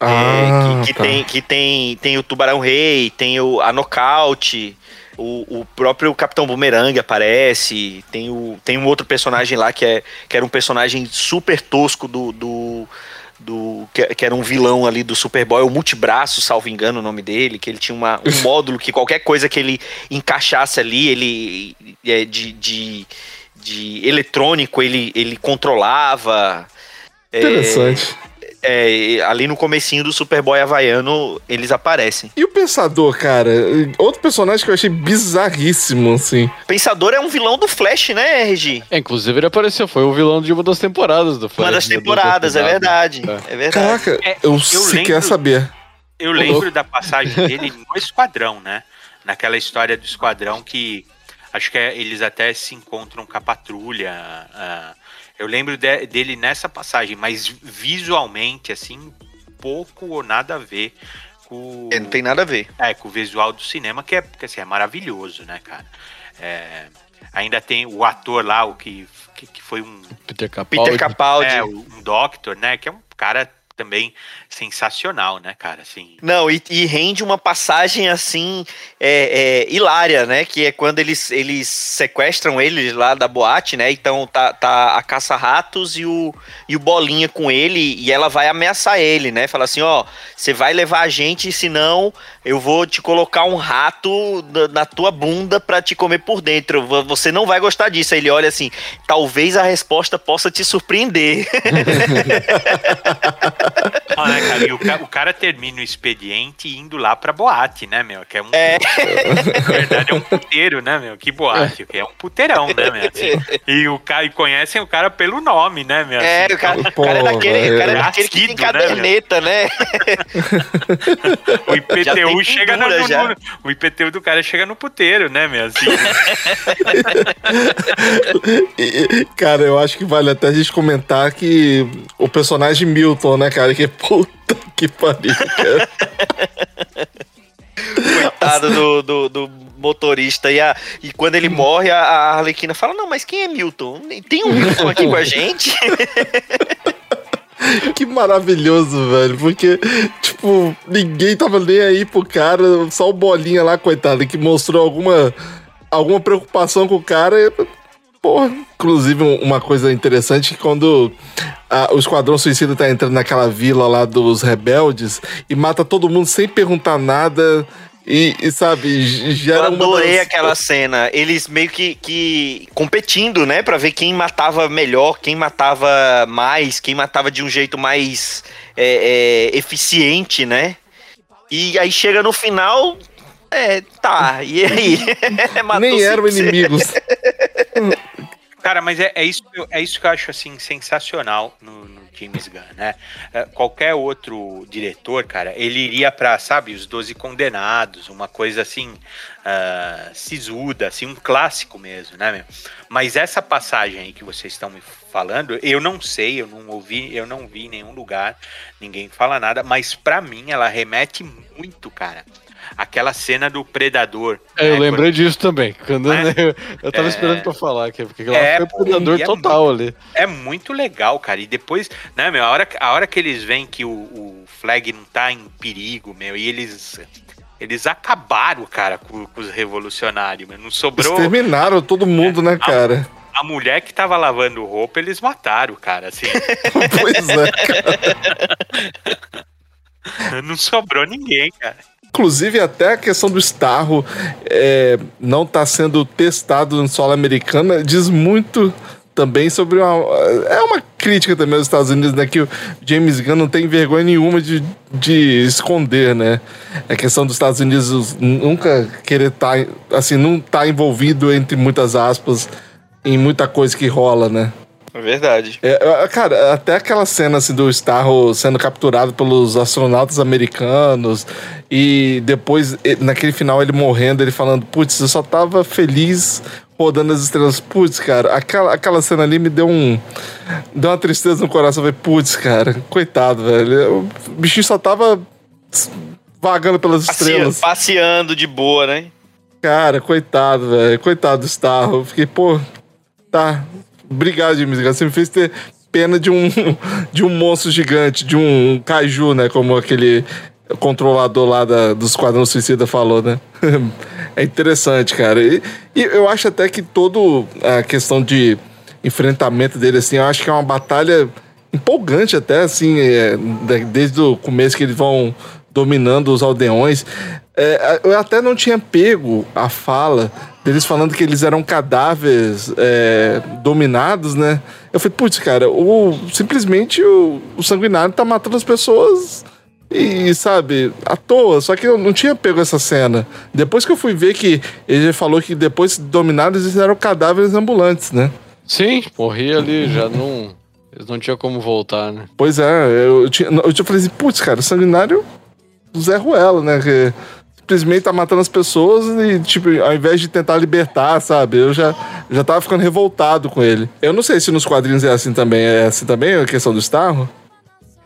Speaker 3: É,
Speaker 2: Ah,
Speaker 3: que, que
Speaker 2: tá.
Speaker 3: tem, que tem, tem o Tubarão Rei, tem o, a Nocaute, o, o próprio Capitão Boomerang aparece, tem, o, tem um outro personagem lá que, é, que era um personagem super tosco do. do do, que, que era um vilão ali do Superboy, o Multibraço, salvo engano o nome dele, que ele tinha uma, um módulo que qualquer coisa que ele encaixasse ali, ele é, de, de, de eletrônico, ele, ele controlava. É,
Speaker 2: Interessante.
Speaker 3: é, e ali no comecinho do Superboy havaiano, eles aparecem.
Speaker 2: E o Pensador, cara? Outro personagem que eu achei bizarríssimo, assim.
Speaker 3: Pensador é um vilão do Flash, né, RG?
Speaker 4: É, inclusive ele apareceu, foi o vilão de uma das temporadas do Flash.
Speaker 3: Uma das
Speaker 4: né,
Speaker 3: temporadas, é verdade.
Speaker 4: É.
Speaker 3: É verdade.
Speaker 2: Caraca,
Speaker 6: É,
Speaker 2: eu,
Speaker 6: eu
Speaker 2: sequer
Speaker 6: lembro-
Speaker 2: saber.
Speaker 6: Eu lembro da passagem dele no Esquadrão, né? Naquela história do Esquadrão que acho que é- eles até se encontram com a patrulha. ah, eu lembro de- dele nessa passagem, mas visualmente, assim, pouco ou nada a ver com,
Speaker 3: É, Não tem nada a ver.
Speaker 6: é, com o visual do cinema, que é, que, assim, é maravilhoso, né, cara? É, ainda tem o ator lá, o que, que, que foi um,
Speaker 4: Peter Capaldi.
Speaker 3: Peter Capaldi.
Speaker 6: é, um doctor, né? Que é um cara também sensacional, né, cara? Assim,
Speaker 3: Não, e, e rende uma passagem assim, é, é, hilária, né? Que é quando eles, eles sequestram eles lá da boate, né? Então tá, tá a caça-ratos e o, e o Bolinha com ele, e ela vai ameaçar ele, né? Fala assim: ó, você vai levar a gente, senão eu vou te colocar um rato na, na tua bunda pra te comer por dentro. Vo- Você não vai gostar disso. Aí ele olha assim: talvez a resposta possa te surpreender.
Speaker 6: né, cara? E o, ca- o cara termina o expediente indo lá pra boate, né, meu? Que é um.
Speaker 3: É.
Speaker 6: Na verdade, é um puteiro, né, meu? Que boate? Que é um puteirão, né, meu? Assim, e o cara e conhecem o cara pelo nome, né, meu?
Speaker 3: É,
Speaker 6: Assim,
Speaker 3: o cara, o
Speaker 2: Pô,
Speaker 3: cara é daquele, o cara é
Speaker 6: é
Speaker 3: daquele que tem
Speaker 6: nascido, né,
Speaker 3: caderneta, né?
Speaker 6: O IPTU chega no, no- O IPTU do cara chega no puteiro, né, meu? Assim,
Speaker 2: Cara, eu acho que vale até a gente comentar que o personagem Milton, né, cara? Que puta que pariu, cara.
Speaker 3: Coitado do, do, do motorista. E, a, e quando ele morre, a, a Arlequina fala: Não, mas quem é Milton? Tem um Milton aqui com a gente?
Speaker 2: Que maravilhoso, velho. Porque, tipo, ninguém tava nem aí pro cara, só o Bolinha lá, coitado, que mostrou alguma, alguma preocupação com o cara. Porra, inclusive um- uma coisa interessante que quando ah, o Esquadrão Suicida tá entrando naquela vila lá dos rebeldes e mata todo mundo sem perguntar nada e, e, sabe,
Speaker 3: Eu
Speaker 2: gera uma
Speaker 3: adorei
Speaker 2: das-
Speaker 3: aquela cena. Eles meio que, que competindo, né? Pra ver quem matava melhor, quem matava mais, quem matava de um jeito mais é, é, eficiente, né? E aí chega no final. É, tá. E aí?
Speaker 2: Nem eram
Speaker 3: 100%.
Speaker 2: inimigos.
Speaker 6: Cara, mas é, é isso, é isso que eu acho assim sensacional no, no James Gunn, né? É, qualquer outro diretor, cara, ele iria pra, sabe, os Doze Condenados, uma coisa assim ah, sisuda, assim, um clássico mesmo, né, meu? Mas essa passagem aí que vocês estão me falando, eu não sei, eu não ouvi, eu não vi em nenhum lugar, ninguém fala nada, mas pra mim ela remete muito, cara. Aquela cena do predador.
Speaker 4: É, eu
Speaker 6: né,
Speaker 4: lembrei disso também. Quando
Speaker 6: É.
Speaker 4: eu, eu tava
Speaker 6: É.
Speaker 4: esperando pra falar aqui, porque lá
Speaker 6: É,
Speaker 4: foi o predador
Speaker 6: é
Speaker 4: total ali.
Speaker 6: É muito legal, cara. E depois, né, meu, a hora, a hora que eles veem que o, o Flag não tá em perigo, meu, e eles. Eles acabaram, cara, com, com os revolucionários, meu. Não sobrou.
Speaker 2: Exterminaram todo mundo, né, cara?
Speaker 6: A mulher que tava lavando roupa, eles mataram, cara, assim.
Speaker 2: pois é, cara.
Speaker 6: não sobrou ninguém, cara.
Speaker 2: Inclusive, até a questão do Starro é, não tá sendo testado no solo americano diz muito também sobre uma. É uma crítica também aos Estados Unidos, né? Que o James Gunn não tem vergonha nenhuma de, de esconder, né? A questão dos Estados Unidos nunca querer estar. assim, não tá envolvido, entre muitas aspas, em muita coisa que rola, né?
Speaker 3: É verdade.
Speaker 2: É, cara, até aquela cena assim, do Starro sendo capturado pelos astronautas americanos e depois, naquele final, ele morrendo, ele falando, putz, eu só tava feliz rodando as estrelas. Putz, cara, aquela, aquela cena ali me deu um. Deu uma tristeza no coração. Falei, putz, cara, coitado, velho. O bichinho só tava vagando pelas
Speaker 3: Passeando,
Speaker 2: estrelas.
Speaker 3: passeando de boa, né?
Speaker 2: Cara, coitado, velho. Coitado do Starro. Eu fiquei, pô, tá. Obrigado, Gunn. Você me fez ter pena de um, de um monstro gigante, de um kaiju, né? Como aquele controlador lá da, do Esquadrão Suicida falou, né? é interessante, cara. E, e eu acho até que toda a questão de enfrentamento dele, assim, eu acho que é uma batalha empolgante até, assim, é, de- desde o começo que eles vão dominando os aldeões. É, eu até não tinha pego a fala deles falando que eles eram cadáveres é, dominados, né? Eu falei, putz, cara, o, simplesmente o, o sanguinário tá matando as pessoas e, sabe, à toa. Só que eu não tinha pego essa cena. Depois que eu fui ver que ele falou que depois de dominados eles eram cadáveres ambulantes, né?
Speaker 4: Sim, morri ali, já não. Eles não tinham como voltar, né?
Speaker 2: Pois é, eu, eu tinha, eu tinha falei assim, putz, cara, o sanguinário Zé Ruela, né? Que simplesmente tá matando as pessoas e, tipo, ao invés de tentar libertar, sabe? Eu já, já tava ficando revoltado com ele. Eu não sei se nos quadrinhos é assim também. É assim também a questão do Starro?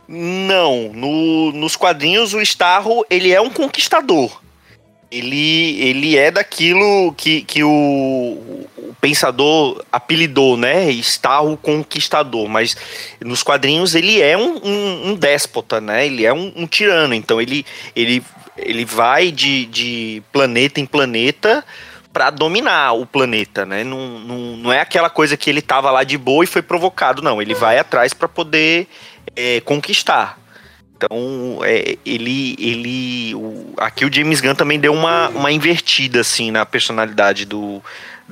Speaker 3: Não, no- nos quadrinhos o Starro ele é um conquistador. Ele, ele é daquilo que, que o, o pensador apelidou, né? Starro conquistador. Mas nos quadrinhos ele é um, um- um déspota, né? Ele é um, um tirano. Então ele, ele, ele vai de, de planeta em planeta para dominar o planeta, né? Não, não, não é aquela coisa que ele tava lá de boa e foi provocado, não. Ele vai atrás para poder é, conquistar. Então, é, ele. ele o- aqui o James Gunn também deu uma, uma invertida, assim, na personalidade do,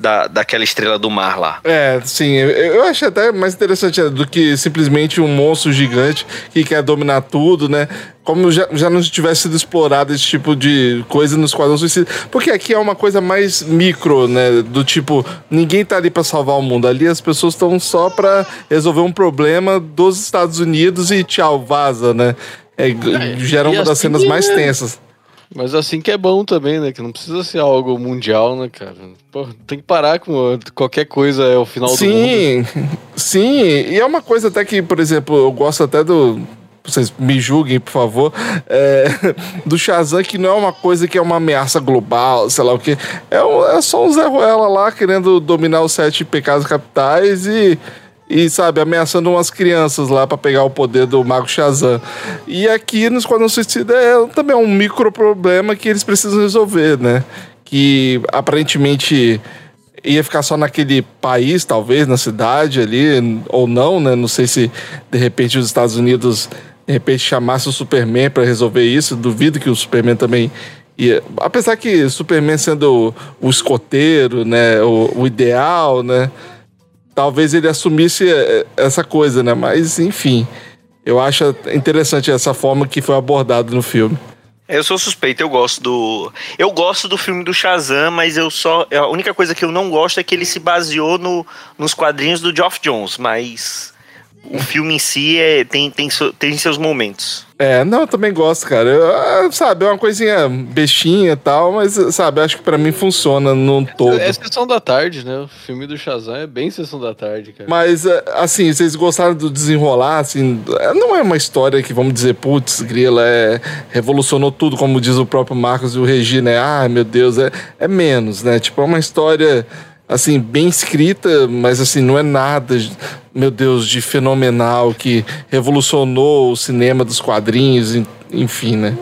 Speaker 3: da, daquela estrela do mar lá.
Speaker 2: É, sim, eu, eu achei até mais interessante é, do que simplesmente um monstro gigante que quer dominar tudo, né? Como já, já não tivesse sido explorado esse tipo de coisa nos quadros suicida. Porque aqui é uma coisa mais micro, né? Do tipo, ninguém tá ali pra salvar o mundo. Ali as pessoas estão só pra resolver um problema dos Estados Unidos e tchau, vaza, né? É, gera
Speaker 4: e
Speaker 2: uma das
Speaker 4: assim
Speaker 2: cenas mais
Speaker 4: é.
Speaker 2: tensas.
Speaker 4: Mas assim que é bom também, né? Que não precisa ser algo mundial, né, cara? Pô, tem que parar com qualquer coisa é o final do mundo.
Speaker 2: Sim, sim. E é uma coisa até que, por exemplo, eu gosto até do. Vocês me julguem, por favor. é, do Shazam, que não é uma coisa que é uma ameaça global, sei lá o quê. É, é só um Zé Ruela lá querendo dominar os sete pecados capitais e. E, sabe, ameaçando umas crianças lá pra pegar o poder do Mago Shazam. E aqui no Esquadrão Suicida é também um micro problema que eles precisam resolver, né? Que aparentemente ia ficar só naquele país, talvez, na cidade ali, ou não, né? Não sei se de repente os Estados Unidos de repente chamasse o Superman pra resolver isso. Duvido que o Superman também ia. Apesar que Superman sendo o, o escoteiro, né? O, o ideal, né? Talvez ele assumisse eh, essa coisa, né? Mas enfim, eu acho interessante essa forma que foi abordado no filme.
Speaker 3: Eu sou suspeito, eu gosto do. Eu gosto do filme do Shazam, mas eu só. A única coisa que eu não gosto é que ele se baseou no, nos quadrinhos do Geoff Jones, mas o filme em si é, tem, tem, tem seus momentos.
Speaker 2: É, não, eu também gosto, cara. Eu, ah, sabe, é uma coisinha bestinha e tal, mas, sabe, acho que pra mim funciona num todo.
Speaker 4: É sessão da tarde, né? O filme do Shazam é bem sessão da tarde, cara.
Speaker 2: Mas, é, assim, vocês gostaram do desenrolar, assim, é, não é uma história que, vamos dizer, putz, grila, é, revolucionou tudo, como diz o próprio Marcos e o Regi, né? Ai, meu Deus, é, é menos, né? Tipo, é uma história, assim, bem escrita, mas, assim, não é nada, meu Deus, de fenomenal, que revolucionou o cinema dos quadrinhos, en- enfim, né?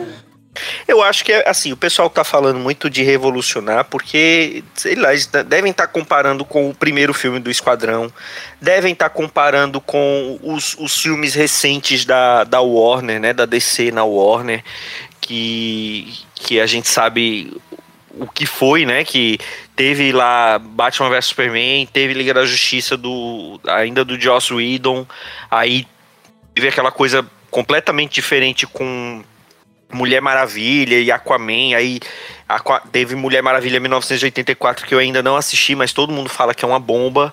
Speaker 3: Eu acho que, assim, o pessoal tá falando muito de revolucionar, porque, sei lá, eles devem estar comparando com o primeiro filme do Esquadrão, devem estar comparando com os, os filmes recentes da, da Warner, né, da DC na Warner, que, que a gente sabe o que foi, né, que teve lá Batman vs Superman, teve Liga da Justiça do ainda do Joss Whedon, aí teve aquela coisa completamente diferente com Mulher Maravilha e Aquaman, aí Aqua- teve Mulher Maravilha 1984 que eu ainda não assisti, mas todo mundo fala que é uma bomba.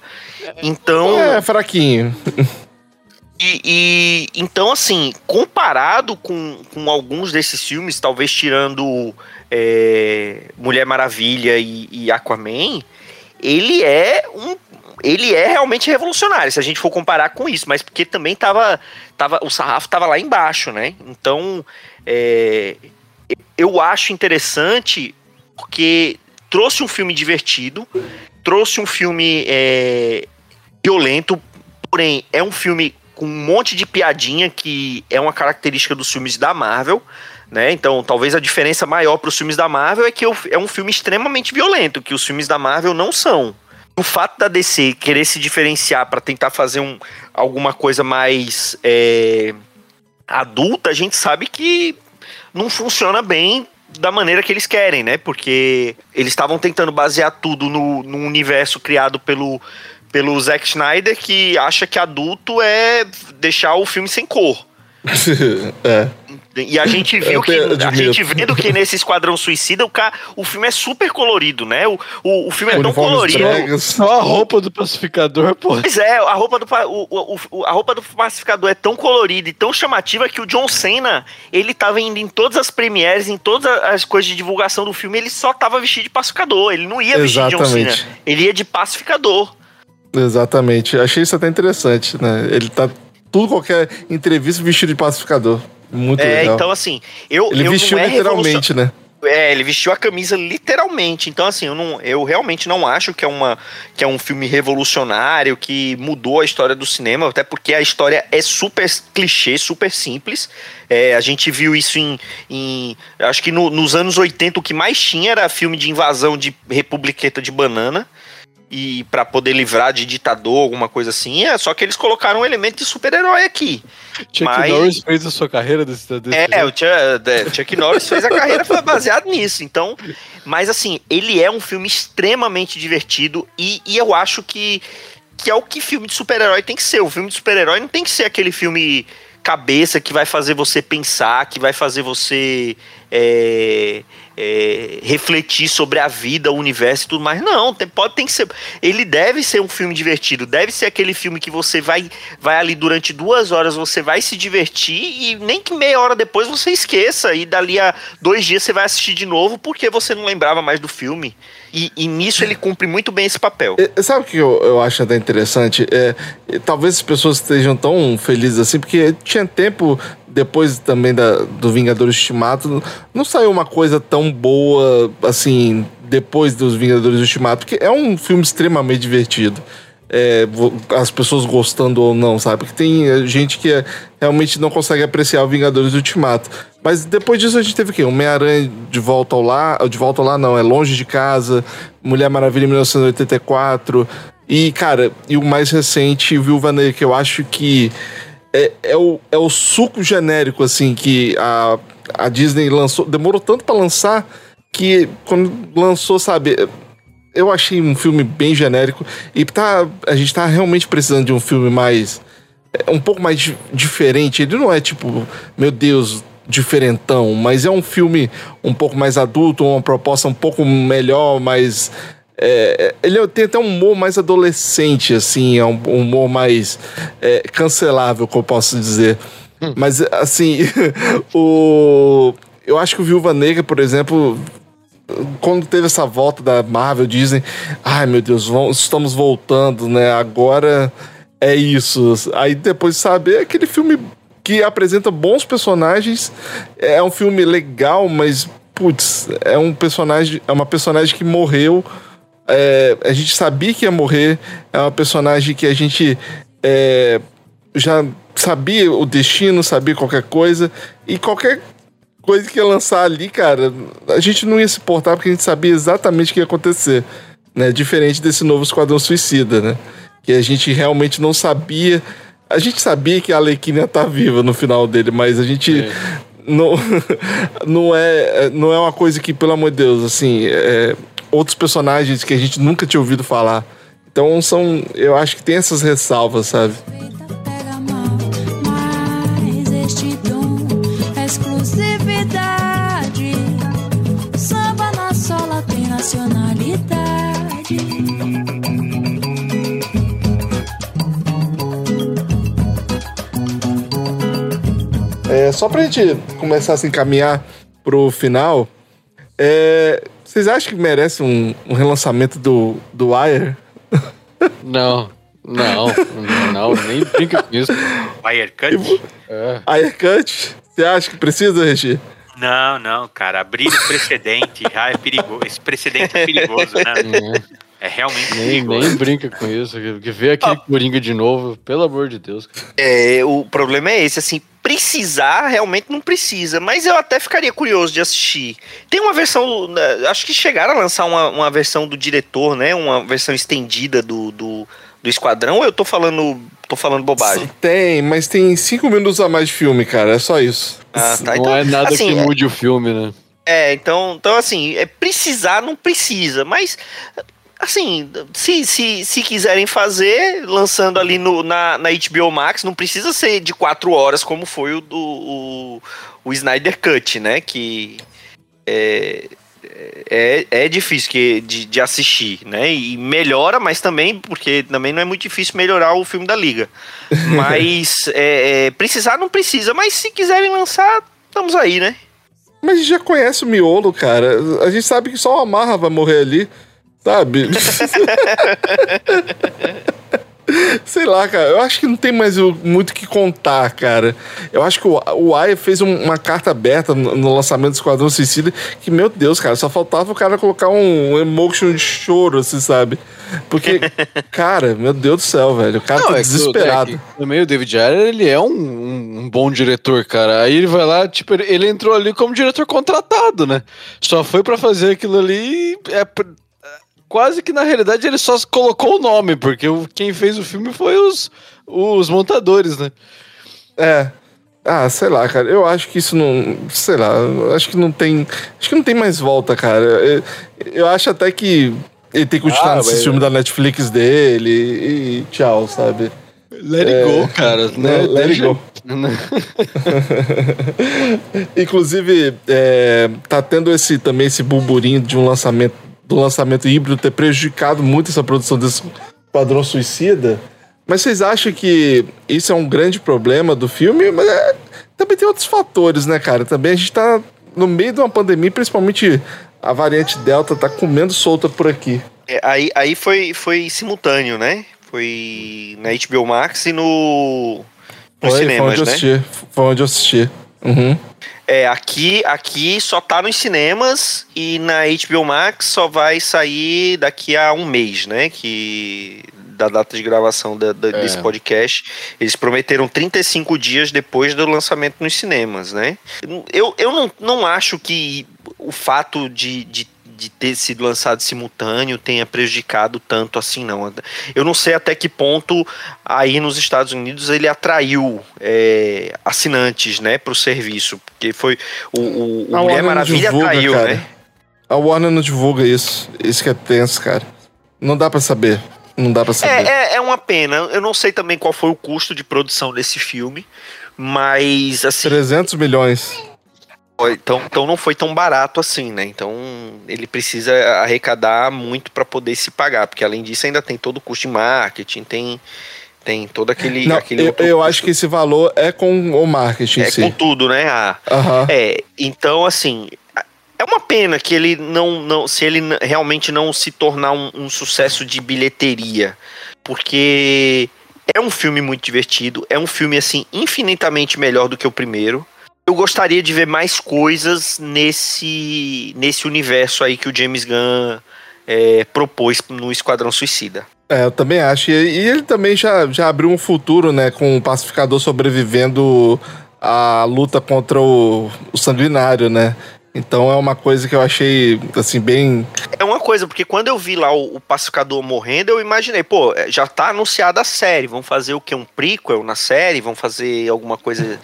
Speaker 3: Então,
Speaker 2: É, fraquinho.
Speaker 3: e, e- então assim, comparado com, com alguns desses filmes, talvez tirando é, Mulher Maravilha e, e Aquaman, ele é um ele é realmente revolucionário, se a gente for comparar com isso, mas porque também tava, tava o sarrafo tava lá embaixo, né? Então, é, eu acho interessante porque trouxe um filme divertido, trouxe um filme é, violento, porém é um filme com um monte de piadinha que é uma característica dos filmes da Marvel, né? Então, talvez a diferença maior para os filmes da Marvel é que é um filme extremamente violento, que os filmes da Marvel não são. O fato da DC querer se diferenciar para tentar fazer um, alguma coisa mais é, adulta, a gente sabe que não funciona bem da maneira que eles querem, né? Porque eles estavam tentando basear tudo no, no universo criado pelo, pelo Zack Snyder, que acha que adulto é deixar o filme sem cor.
Speaker 2: É.
Speaker 3: E a gente viu que. A gente vendo que nesse Esquadrão Suicida o, ca, o filme é super colorido, né? O, o, o filme é tão colorido.
Speaker 2: dragas.
Speaker 4: Só a roupa do pacificador, pô.
Speaker 3: Pois é, a roupa, do, o, o- a roupa do pacificador é tão colorida e tão chamativa que o John Cena, ele tava indo em todas as premieres, em todas as coisas de divulgação do filme, ele só tava vestido de pacificador. Ele não ia vestir de John Cena.
Speaker 2: Exatamente.
Speaker 3: Ele ia de pacificador.
Speaker 2: Exatamente. Achei isso até interessante, né? Ele tá tudo qualquer entrevista vestido de pacificador. Muito
Speaker 3: é,
Speaker 2: legal.
Speaker 3: então assim, eu.
Speaker 2: Ele
Speaker 3: eu
Speaker 2: vestiu
Speaker 3: não é
Speaker 2: literalmente, né?
Speaker 3: É, ele vestiu a camisa literalmente. Então, assim, eu, não, eu realmente não acho que é, uma, que é um filme revolucionário, que mudou a história do cinema, até porque a história é super clichê, super simples. É, a gente viu isso em. em acho que no- nos anos 80 o que mais tinha era filme de invasão de republiqueta de banana. E para poder livrar de ditador, alguma coisa assim. É, só que eles colocaram um elemento de super-herói aqui.
Speaker 4: Chuck
Speaker 3: Mas-
Speaker 4: Norris fez a sua carreira desse, desse
Speaker 3: É,
Speaker 4: jeito.
Speaker 3: o Chuck, é, Chuck Norris fez a carreira baseado nisso. Então, mas assim, ele é um filme extremamente divertido e, e eu acho que, que é o que filme de super-herói tem que ser. O filme de super-herói não tem que ser aquele filme cabeça que vai fazer você pensar, que vai fazer você é, é, refletir sobre a vida, o universo e tudo mais. Não, tem, pode tem que ser. Ele deve ser um filme divertido, deve ser aquele filme que você vai, vai ali durante duas horas, você vai se divertir e nem que meia hora depois você esqueça. E dali a dois dias você vai assistir de novo porque você não lembrava mais do filme. E, e nisso ele cumpre muito bem esse papel.
Speaker 2: É, Sabe o que eu, eu acho até interessante? É, é, talvez as pessoas estejam tão felizes assim, porque tinha tempo, depois também da, do Vingadores Ultimato, não saiu uma coisa tão boa assim, depois dos Vingadores Ultimato, porque é um filme extremamente divertido. É, as pessoas gostando ou não, sabe? Porque tem é, gente que é- realmente não consegue apreciar o Vingadores Ultimato. Mas depois disso a gente teve o quê? Homem-Aranha de volta ao lá. De volta ao lá, não, é longe de casa. Mulher Maravilha em 1984. E, cara, e o mais recente, Viúva Negra, que eu acho que é, é, o, é o suco genérico, assim, que a, a Disney lançou. Demorou tanto pra lançar que quando lançou, sabe. Eu achei um filme bem genérico. E tá, a gente tá realmente precisando de um filme mais. é, Um pouco mais di- diferente. Ele não é tipo, meu Deus, diferentão, mas é um filme um pouco mais adulto, uma proposta um pouco melhor, mais. É, ele tem até um humor mais adolescente, assim, é um humor mais é, cancelável, que eu posso dizer. Mas, assim, o. Eu acho que o Viúva Negra, por exemplo, quando teve essa volta da Marvel, dizem: ai meu Deus, vamos, estamos voltando, né? Agora é isso. Aí depois sabe, é aquele filme que apresenta bons personagens, é um filme legal, mas putz, é um personagem, é uma personagem que morreu. É, a gente sabia que ia morrer, é uma personagem que a gente é, já sabia o destino, sabia qualquer coisa, e qualquer coisa que ia lançar ali, cara, a gente não ia se portar porque a gente sabia exatamente o que ia acontecer, né? Diferente desse novo Esquadrão Suicida, né? Que a gente realmente não sabia. A gente sabia que a Alequina ia estar viva no final dele, mas a gente não, não, é, não é uma coisa que, pelo amor de Deus, assim, é, outros personagens que a gente nunca tinha ouvido falar. Então são. Eu acho que tem essas ressalvas, sabe?
Speaker 7: É,
Speaker 2: só pra gente começar a se encaminhar pro final, é, vocês acham que merece um, um relançamento do, do Wire?
Speaker 4: Não, não, não, nem brinca com isso.
Speaker 6: Wire Cut?
Speaker 4: É.
Speaker 2: Wire Cut? Você acha que precisa, Regi?
Speaker 6: Não, não, cara. Abrir o precedente já é perigoso. Esse precedente é perigoso, né? É realmente
Speaker 4: Nem,
Speaker 6: perigoso.
Speaker 4: nem brinca com isso. Que, vê aquele Coringa de novo, pelo amor de Deus. cara.
Speaker 3: É, o problema é esse, assim, precisar realmente não precisa, mas eu até ficaria curioso de assistir. Tem uma versão, né, acho que chegaram a lançar uma, uma versão do diretor, né? Uma versão estendida do, do, do Esquadrão, ou eu tô falando, tô falando bobagem?
Speaker 2: Tem, mas tem cinco minutos a mais de filme, cara. É só isso.
Speaker 3: Ah, tá.
Speaker 4: não
Speaker 3: Então,
Speaker 4: é nada
Speaker 3: assim,
Speaker 4: que
Speaker 3: é-
Speaker 4: mude o filme, né?
Speaker 3: É, então, então assim, é precisar não precisa, mas assim, se, se, se quiserem fazer, lançando ali no, na, na HBO Max, não precisa ser de quatro horas como foi o do o, o Snyder Cut, né? Que é, é, é difícil que, de, de assistir, né? E melhora, mas também, porque também não é muito difícil melhorar o filme da Liga. Mas é, é, precisar não precisa, mas se quiserem lançar, estamos aí, né?
Speaker 2: Mas a gente já conhece o miolo, cara. A gente sabe que só o Amarra vai morrer ali, sabe? Sei lá, cara. Eu acho que não tem mais muito o que contar, cara. Eu acho que o, o Aya fez um- uma carta aberta no, no lançamento do Esquadrão Suicida que, meu Deus, cara, só faltava o cara colocar um emotion de choro, assim, sabe? Porque, cara, meu Deus do céu, velho. O cara tá
Speaker 4: é
Speaker 2: desesperado.
Speaker 4: é que também o David Ayer, ele é um, um- um bom diretor, cara. Aí ele vai lá, tipo, ele, ele entrou ali como diretor contratado, né? Só foi pra fazer aquilo ali. É, quase que na realidade ele só colocou o nome, porque quem fez o filme foi os, os montadores, né?
Speaker 2: É. Ah, sei lá, cara. Eu acho que isso não. Sei lá. Acho que não tem. Acho que não tem mais volta, cara. Eu, eu acho até que ele tem que continuar
Speaker 4: Ah,
Speaker 2: nesse
Speaker 4: mas-
Speaker 2: filme da Netflix dele e tchau, sabe?
Speaker 4: Let it go, cara. Né?
Speaker 2: Let it
Speaker 4: Deixa-
Speaker 2: go. Inclusive, é, tá tendo esse também esse burburinho de um lançamento do lançamento híbrido ter prejudicado muito essa produção desse Padrão Suicida. Mas vocês acham que isso é um grande problema do filme? Mas é, também tem outros fatores, né, cara? Também a gente tá no meio de uma pandemia, principalmente a variante Delta tá comendo solta por aqui.
Speaker 3: É, aí, aí foi, foi simultâneo, né? Foi na HBO Max e no. Nos
Speaker 2: foi,
Speaker 3: cinemas,
Speaker 2: foi onde eu
Speaker 3: né?
Speaker 2: assisti. Foi onde eu assisti. Uhum.
Speaker 3: É, aqui, aqui só tá nos cinemas e na HBO Max só vai sair daqui a um mês, né? Que da data de gravação da- da-
Speaker 4: É.
Speaker 3: desse podcast. Eles prometeram 35 dias depois do lançamento nos cinemas, né? Eu, eu não, não acho que o fato de, de, de ter sido lançado simultâneo tenha prejudicado tanto assim, não. Eu não sei até que ponto aí nos Estados Unidos ele atraiu é, assinantes, né, para o serviço, porque foi o, o, o Mulher Maravilha
Speaker 2: divulga,
Speaker 3: atraiu,
Speaker 2: cara.
Speaker 3: né?
Speaker 2: A Warner não divulga isso. Isso que é tenso, cara. Não dá pra saber. Não dá pra saber.
Speaker 3: É, é, é uma pena. Eu não sei também qual foi o custo de produção desse filme, mas assim,
Speaker 2: 300 milhões.
Speaker 3: Então, então não foi tão barato assim, né? Então ele precisa arrecadar muito para poder se pagar, porque além disso ainda tem todo o custo de marketing, tem Tem todo aquele.
Speaker 2: Não,
Speaker 3: aquele
Speaker 2: eu, eu acho que esse valor é com o marketing
Speaker 3: É
Speaker 2: si.
Speaker 3: com tudo, né? A,
Speaker 2: Aham.
Speaker 3: É, então assim, é uma pena que ele não, não se ele realmente não se tornar um, um sucesso de bilheteria, porque é um filme muito divertido, é um filme assim infinitamente melhor do que o primeiro. Eu gostaria de ver mais coisas nesse nesse universo aí que o James Gunn é, propôs no Esquadrão Suicida.
Speaker 2: É, eu também acho. E, ele também já, já abriu um futuro, né? Com o pacificador sobrevivendo a luta contra o, o sanguinário, né? Então é uma coisa que eu achei, assim, bem.
Speaker 3: É uma coisa, porque quando eu vi lá o, o pacificador morrendo, eu imaginei, pô, é, já tá anunciada a série, vão fazer o que? Um prequel na série? Vão fazer alguma coisa,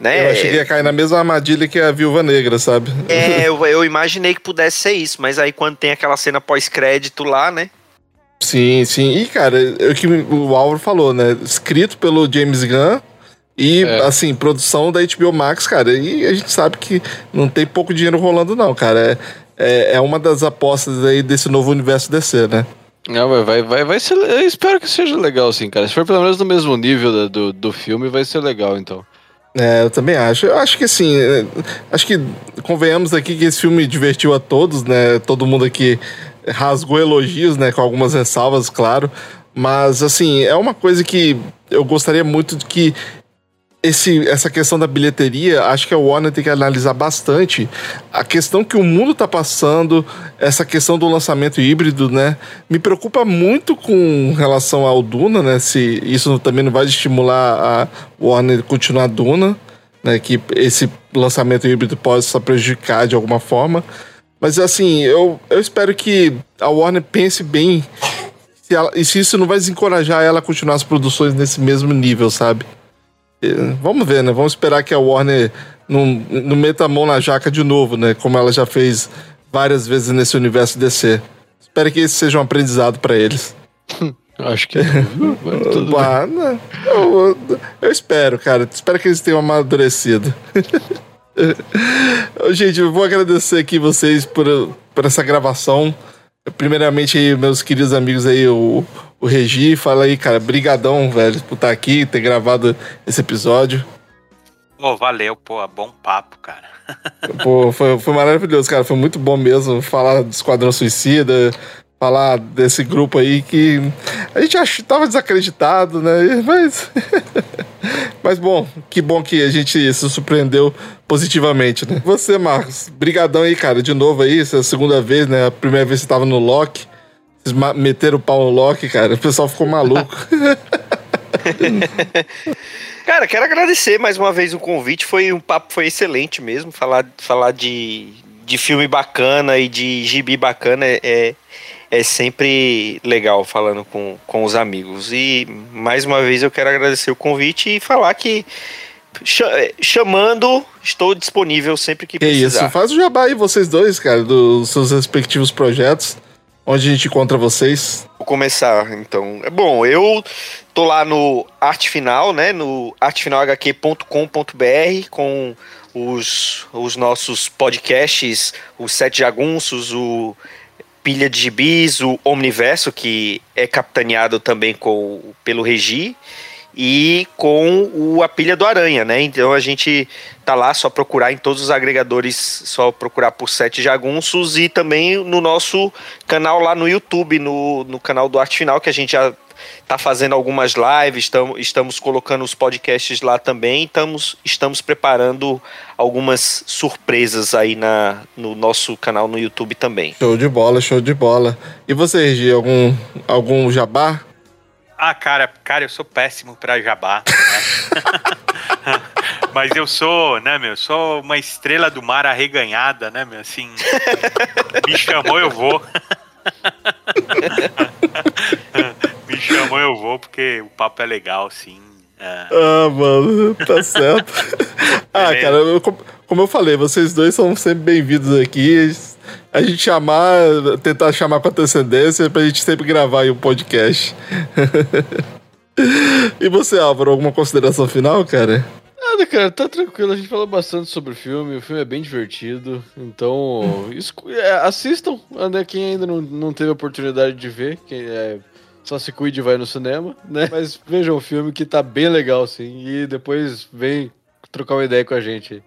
Speaker 3: né?
Speaker 2: Eu achei que ia cair na mesma armadilha que a Viúva Negra, sabe?
Speaker 3: É, eu, eu imaginei que pudesse ser isso, mas aí quando tem aquela cena pós-crédito lá, né?
Speaker 2: Sim, sim. E, cara, é o que o Álvaro falou, né? Escrito pelo James Gunn e,
Speaker 4: É.
Speaker 2: assim, produção da HBO Max, cara. E a gente sabe que não tem pouco dinheiro rolando, não, cara. É, é, é uma das apostas aí desse novo universo DC, né?
Speaker 4: Não, vai, vai, vai, vai ser. Eu espero que seja legal, sim, cara. Se for pelo menos no mesmo nível do, do filme, vai ser legal, então.
Speaker 2: É, eu também acho. Eu acho que assim, é, acho que convenhamos aqui que esse filme divertiu a todos, né? Todo mundo aqui rasgou elogios, né? Com algumas ressalvas, claro. Mas assim, é uma coisa que eu gostaria muito de que esse, essa questão da bilheteria, acho que a Warner tem que analisar bastante a questão que o mundo tá passando, essa questão do lançamento híbrido, né? Me preocupa muito com relação ao Duna, né? Se isso também não vai estimular a Warner continuar Duna, né? Que esse lançamento híbrido possa prejudicar de alguma forma. Mas assim, eu, eu espero que a Warner pense bem se ela- e se isso não vai desencorajar ela a continuar as produções nesse mesmo nível, sabe? Eh, Vamos ver, né? Vamos esperar que a Warner não, não meta a mão na jaca de novo, né? Como ela já fez várias vezes nesse universo DC. Espero que esse seja um aprendizado pra eles.
Speaker 4: Acho que não.
Speaker 2: Ah, não. eu, eu- eu espero, cara. Espero que eles tenham amadurecido. Gente, eu vou agradecer aqui vocês por, por essa gravação. Primeiramente, meus queridos amigos aí, o, o Regi, fala aí, cara, brigadão, velho, por estar aqui, ter gravado esse episódio.
Speaker 6: Pô, valeu, pô, bom papo, cara.
Speaker 2: Pô, foi, foi maravilhoso, cara. Foi muito bom mesmo falar do Esquadrão Suicida, falar desse grupo aí que a gente tava desacreditado, né? Mas. Mas bom, que bom que a gente se surpreendeu positivamente, né? Você, Marcos, brigadão aí, cara, de novo aí, essa é a segunda vez, né? A primeira vez que você tava no Loki. Vocês meteram o pau no Loki, cara. O pessoal ficou maluco.
Speaker 3: Cara, quero agradecer mais uma vez o convite. Foi um papo foi excelente mesmo. Falar, falar de, de filme bacana e de gibi bacana é, é, é sempre legal falando com, com os amigos. E mais uma vez eu quero agradecer o convite e falar que cha- chamando, estou disponível sempre que precisar.
Speaker 2: isso, faz o jabá aí, vocês dois, cara, dos seus respectivos projetos. Onde a gente encontra vocês.
Speaker 3: Vou começar, então. É Bom, eu tô lá no Arte Final, né? No artefinalhq.com.br com os, os nossos podcasts, os Sete Jagunços, o Pilha de Gibis, o Omniverso, que é capitaneado também com, pelo Regi, e com o A Pilha do Aranha, né? Então a gente tá lá, só procurar em todos os agregadores, só procurar por Sete Jagunços e também no nosso canal lá no YouTube, no, no canal do Arte Final, que a gente já tá fazendo algumas lives, estamos, estamos colocando os podcasts lá também, estamos, estamos preparando algumas surpresas aí na, no nosso canal no YouTube também.
Speaker 2: Show de bola, show de bola. E você, Regi, algum, algum jabá?
Speaker 6: Ah, cara, cara, eu sou péssimo pra jabá, né? Mas eu sou, né, meu, sou uma estrela do mar arreganhada, né, meu, assim, me chamou, eu vou. chamou, eu vou, porque o papo é legal, sim. É.
Speaker 2: Ah, mano, tá certo. ah, cara, eu- como- eu falei, vocês dois são sempre bem-vindos aqui. A gente chamar, tentar chamar com antecedência pra gente sempre gravar aí um podcast. e você, Álvaro, alguma consideração final, cara?
Speaker 4: Nada, cara, tá tranquilo. A gente falou bastante sobre o filme. O filme é bem divertido. Então, é, assistam, né? Quem ainda não, não teve a oportunidade de ver. Quem, é, Só se cuide e vai no cinema, né? Mas vejam o filme que tá bem legal, sim. E depois vem trocar uma ideia com a gente.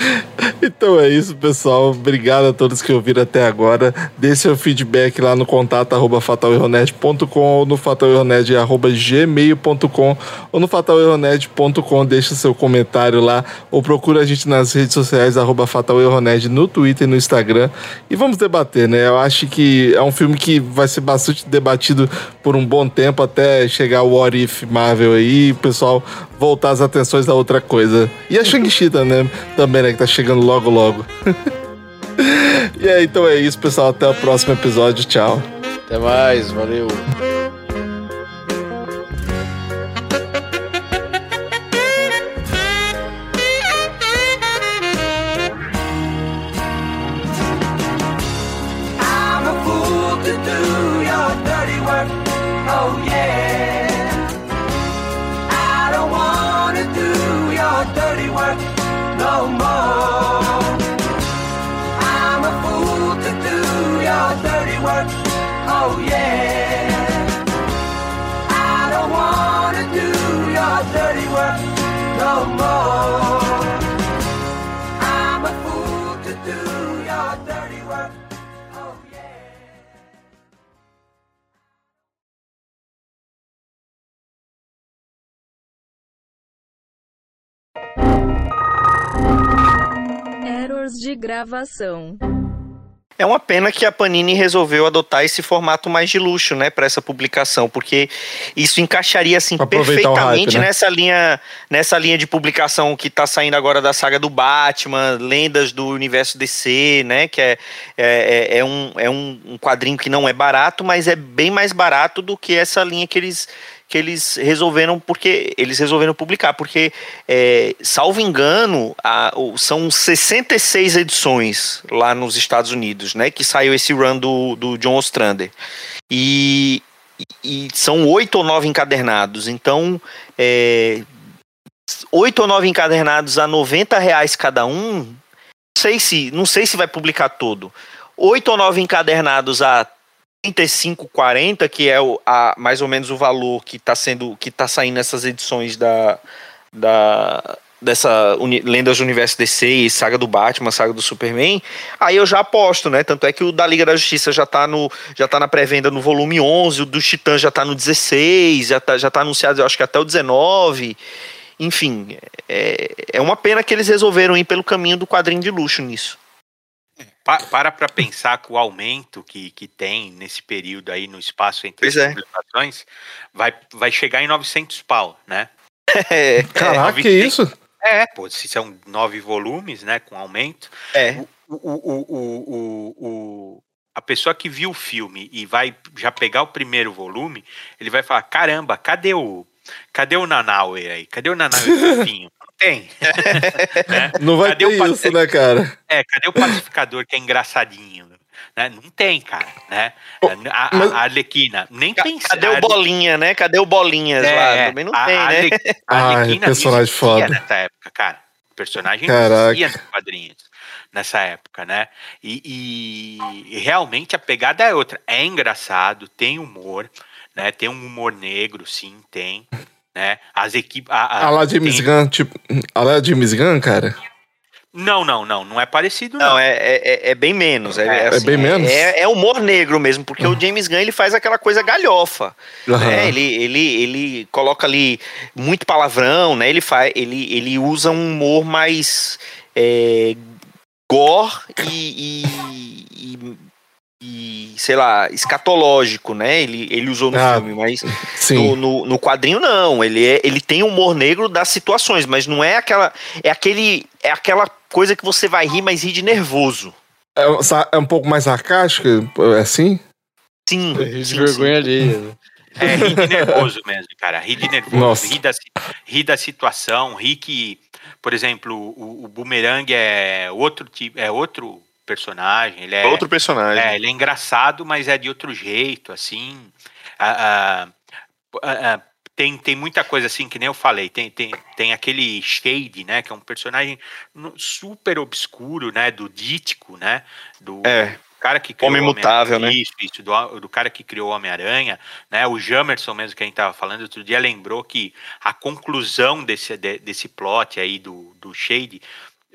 Speaker 2: Então é isso, pessoal. Obrigado a todos que ouviram até agora. Dê seu feedback lá no contato arroba fatalerronet.com ou no fatalerronet arroba gmail.com ou no fatalerronet.com. Deixa seu comentário lá ou procura a gente nas redes sociais arroba fatalerronet no Twitter e no Instagram. E vamos debater, né? Eu acho que é um filme que vai ser bastante debatido por um bom tempo até chegar o What If Marvel aí o pessoal voltar as atenções a outra coisa. E a Shang-Chi também, também, né? Que tá chegando logo, logo. e aí, então é isso, pessoal. Até o próximo episódio. Tchau.
Speaker 4: Até mais, valeu.
Speaker 8: Gravação.
Speaker 3: É uma pena que a Panini resolveu adotar esse formato mais de luxo, né, para essa publicação, porque isso encaixaria assim perfeitamente
Speaker 2: hype, né?
Speaker 3: nessa linha, nessa linha de publicação que tá saindo agora da saga do Batman, lendas do universo DC, né, que é, é, é- é um, é um quadrinho que não é barato, mas é bem mais barato do que essa linha que eles que eles resolveram porque eles resolveram publicar porque é, salvo engano a- são 66 edições lá nos Estados Unidos né que saiu esse run do, do John Ostrander. E, e são oito ou nove encadernados então é, oito ou nove encadernados a 90 reais cada um não sei se não sei se vai publicar todo. Oito ou nove encadernados a 35, 40, que é o, a, mais ou menos o valor que está sendo que tá saindo nessas edições da, da dessa uni, Lendas do Universo DC, e Saga do Batman, Saga do Superman, aí eu já aposto, né? Tanto é que o da Liga da Justiça já tá no já tá na pré-venda no volume 11, o dos Titãs já tá no 16, já tá, já tá anunciado, eu acho que até o 19. Enfim, é, é uma pena que eles resolveram ir pelo caminho do quadrinho de luxo nisso.
Speaker 6: Pa- para para pensar que o aumento que, que tem nesse período aí no espaço entre
Speaker 3: Pois
Speaker 6: as
Speaker 3: é.
Speaker 6: publicações vai, vai chegar em 900 pau, né?
Speaker 3: É,
Speaker 2: Caraca, que isso?
Speaker 6: É, pô, se são nove volumes, né, com aumento,
Speaker 3: é.
Speaker 6: o, o, o, o, o, o- a pessoa que viu o filme e vai já pegar o primeiro volume, ele vai falar, caramba, cadê o cadê o Nanauer aí? Cadê o Nanauer fofinho? Tem. Né?
Speaker 2: Não vai
Speaker 6: Cadê
Speaker 2: ter
Speaker 6: o
Speaker 2: isso, né, cara?
Speaker 6: É, cadê o pacificador que é engraçadinho? Né? Não tem, cara, né? A, a,
Speaker 2: mas-
Speaker 6: a Arlequina, nem
Speaker 3: Ca-. Cadê o Bolinha, né? Cadê o Bolinhas
Speaker 6: É,
Speaker 3: lá? Também não
Speaker 6: a-
Speaker 3: tem,
Speaker 6: a
Speaker 3: né?
Speaker 6: A
Speaker 2: Ai,
Speaker 6: Arlequina
Speaker 2: personagem
Speaker 6: existia
Speaker 2: foda.
Speaker 6: nessa época, cara. O personagem
Speaker 2: Caraca.
Speaker 6: existia nos quadrinhos nessa época, né? E, e- e realmente a pegada é outra. É engraçado, tem humor, né? Tem um humor negro, sim, tem. Né? As equipes.
Speaker 2: A lá James
Speaker 6: tem-
Speaker 2: Gunn, tipo. A lá James Gunn, cara.
Speaker 6: Não, não, não. Não é parecido, não.
Speaker 3: Não, é, é, é bem menos. É,
Speaker 6: É,
Speaker 3: assim,
Speaker 2: bem menos?
Speaker 3: É, é humor negro mesmo, porque o James Gunn ele faz aquela coisa galhofa.
Speaker 2: Aham.
Speaker 3: né? Ele, ele, ele coloca ali muito palavrão, né? Ele, faz, ele, ele usa um humor mais é, gore e, e, e- e, sei lá, escatológico, né? Ele, ele usou no
Speaker 2: Ah,
Speaker 3: filme, mas no, no, no quadrinho não, ele, é, ele tem humor negro das situações, mas não é aquela é aquele é aquela coisa que você vai rir, mas rir de nervoso.
Speaker 2: É, um- é um pouco mais sarcástico, é assim?
Speaker 3: Sim,
Speaker 4: Rir de
Speaker 3: sim,
Speaker 4: vergonha alheia. né?
Speaker 6: É, ri de nervoso mesmo, cara. Ri de nervoso,
Speaker 2: Nossa.
Speaker 6: ri da, da situação, ri que, por exemplo, o, o Boomerang é outro tipo, é outro personagem, ele é,
Speaker 3: Outro personagem.
Speaker 6: é, ele é engraçado, mas é de outro jeito, assim. Ah, ah, ah, tem, tem muita coisa assim, que nem eu falei, tem, tem, tem aquele Shade, né, que é um personagem super obscuro, né, do Dítico, né, do,
Speaker 3: É.
Speaker 6: cara que criou
Speaker 3: Homem Mutável, né?
Speaker 6: Isso, isso, do, do cara que criou o Homem-Aranha, né? O Jamerson mesmo que a gente tava falando outro dia lembrou que a conclusão desse, de- desse plot aí do, do Shade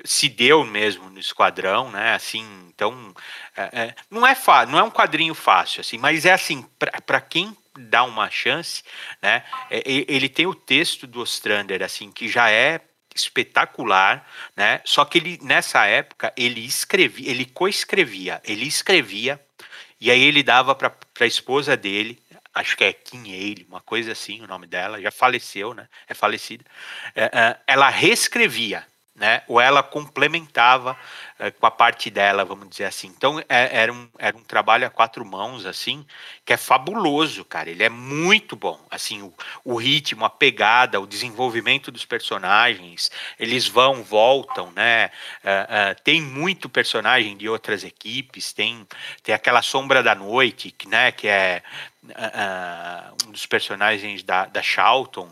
Speaker 6: se deu mesmo no Esquadrão, né? Assim, então é, é, não é fa- não é um quadrinho fácil, assim, mas é assim para quem dá uma chance, né? é, ele tem o texto do Ostrander, assim, que já é espetacular, né? Só que ele nessa época ele escrevia, ele coescrevia, ele escrevia e aí ele dava para a esposa dele, acho que é Aile, uma coisa assim, o nome dela, já faleceu, né? É falecida. É, é, ela reescrevia, né? Ou ela complementava é, com a parte dela, vamos dizer assim. Então é- era, um, era um trabalho a quatro mãos, assim, que é fabuloso, cara. Ele é muito bom. Assim, o, o ritmo, a pegada, o desenvolvimento dos personagens, eles vão, voltam, né? É, tem muito personagem de outras equipes, tem, tem aquela Sombra da Noite, que, né, que é ah, um dos personagens da, da Charlton.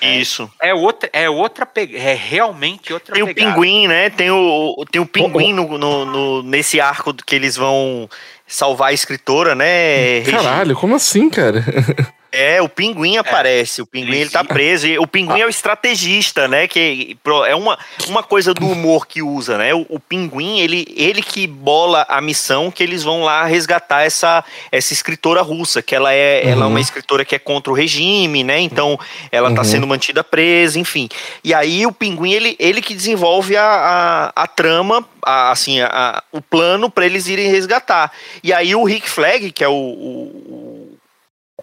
Speaker 6: É,
Speaker 3: Isso.
Speaker 6: é outra, é outra é realmente outra
Speaker 3: Tem o
Speaker 6: pegada.
Speaker 3: pinguim, né? Tem o, tem o pinguim no, no- no- nesse arco que eles vão salvar a escritora, né? Regi?
Speaker 2: Caralho, como assim, cara?
Speaker 3: É, o pinguim aparece. O pinguim ele tá preso. E o pinguim é o estrategista, né? Que é uma, uma coisa do humor que usa, né? O, o pinguim, ele, ele que bola a missão que eles vão lá resgatar essa, essa escritora russa, que ela é, ela é uma escritora que é contra o regime, né? Então ela tá
Speaker 2: Uhum.
Speaker 3: sendo mantida presa, enfim. E aí o pinguim, ele, ele que desenvolve a, a, a trama, a- assim, a- o plano para eles irem resgatar. E aí o Rick Flag, que é o o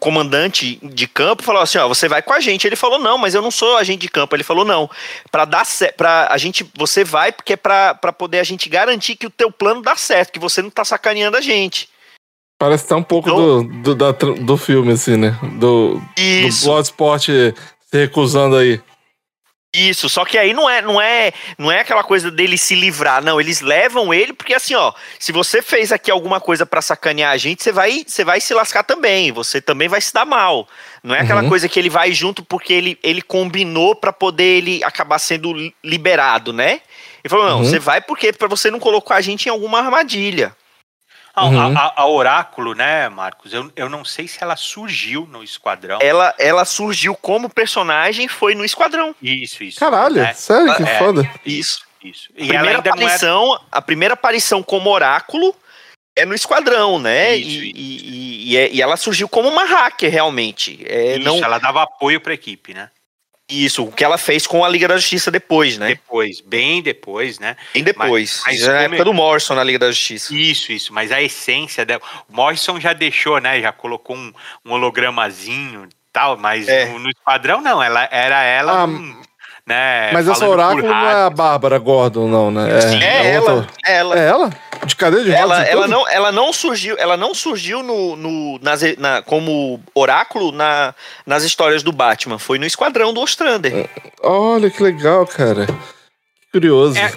Speaker 3: comandante de campo falou assim, ó, você vai com a gente. Ele falou, não, mas eu não sou agente de campo. Ele falou, não, para dar certo, para a gente, você vai porque é pra para poder a gente garantir que o teu plano dá certo, que você não tá sacaneando a gente.
Speaker 2: Parece até um pouco
Speaker 3: Então-
Speaker 2: do, do, da do filme, assim, né? Do, do
Speaker 3: Isso.
Speaker 2: Bloodsport se recusando aí.
Speaker 3: Isso, só que aí não é, não é, não é aquela coisa dele se livrar, não, eles levam ele porque assim, ó, se você fez aqui alguma coisa pra sacanear a gente, você vai, você vai se lascar também, você também vai se dar mal. Não é aquela
Speaker 2: Uhum.
Speaker 3: coisa que ele vai junto porque ele, ele combinou pra poder ele acabar sendo li- liberado, né? Ele falou, não,
Speaker 2: Uhum.
Speaker 3: você vai porque para você não colocar a gente em alguma armadilha.
Speaker 6: A,
Speaker 2: Uhum.
Speaker 6: a- a Oráculo, né, Marcos? Eu, eu não sei se ela surgiu no Esquadrão.
Speaker 3: Ela, ela surgiu como personagem, foi no Esquadrão.
Speaker 6: Isso, isso.
Speaker 2: Caralho,
Speaker 6: né?
Speaker 2: sério, que
Speaker 6: É.
Speaker 2: foda.
Speaker 3: Isso.
Speaker 6: Isso.
Speaker 3: A
Speaker 6: E ela
Speaker 3: primeira
Speaker 6: é
Speaker 3: aparição, a primeira aparição como oráculo é no Esquadrão, né?
Speaker 6: Isso,
Speaker 3: e,
Speaker 6: isso.
Speaker 3: e- e- e é- e ela surgiu como uma hacker, realmente. É,
Speaker 6: Isso,
Speaker 3: não,
Speaker 6: ela dava apoio pra equipe, né?
Speaker 3: Isso, o que ela fez com a Liga da Justiça depois, né?
Speaker 6: Depois, bem depois, né?
Speaker 3: Bem depois.
Speaker 6: mas
Speaker 3: já na
Speaker 6: como-
Speaker 3: época do Morrison na Liga da Justiça.
Speaker 6: Isso, isso, mas a essência dela. O Morrison já deixou, né? Já colocou um, um hologramazinho e tal, mas
Speaker 3: É.
Speaker 6: no, no esquadrão não, ela era ela,
Speaker 2: Ah,
Speaker 6: hum, né?
Speaker 2: Mas essa oráculo não é a. Bárbara Gordon, não, né?
Speaker 3: Sim, é, ela,
Speaker 2: outra-
Speaker 3: é ela.
Speaker 2: É ela? De cadeia de
Speaker 3: Ela,
Speaker 2: rodas
Speaker 3: ela, não, ela não surgiu, ela não surgiu no, no, nas, na- como oráculo na, nas histórias do Batman. Foi no Esquadrão do Ostrander.
Speaker 2: Olha que legal, cara. Que curioso.
Speaker 6: É,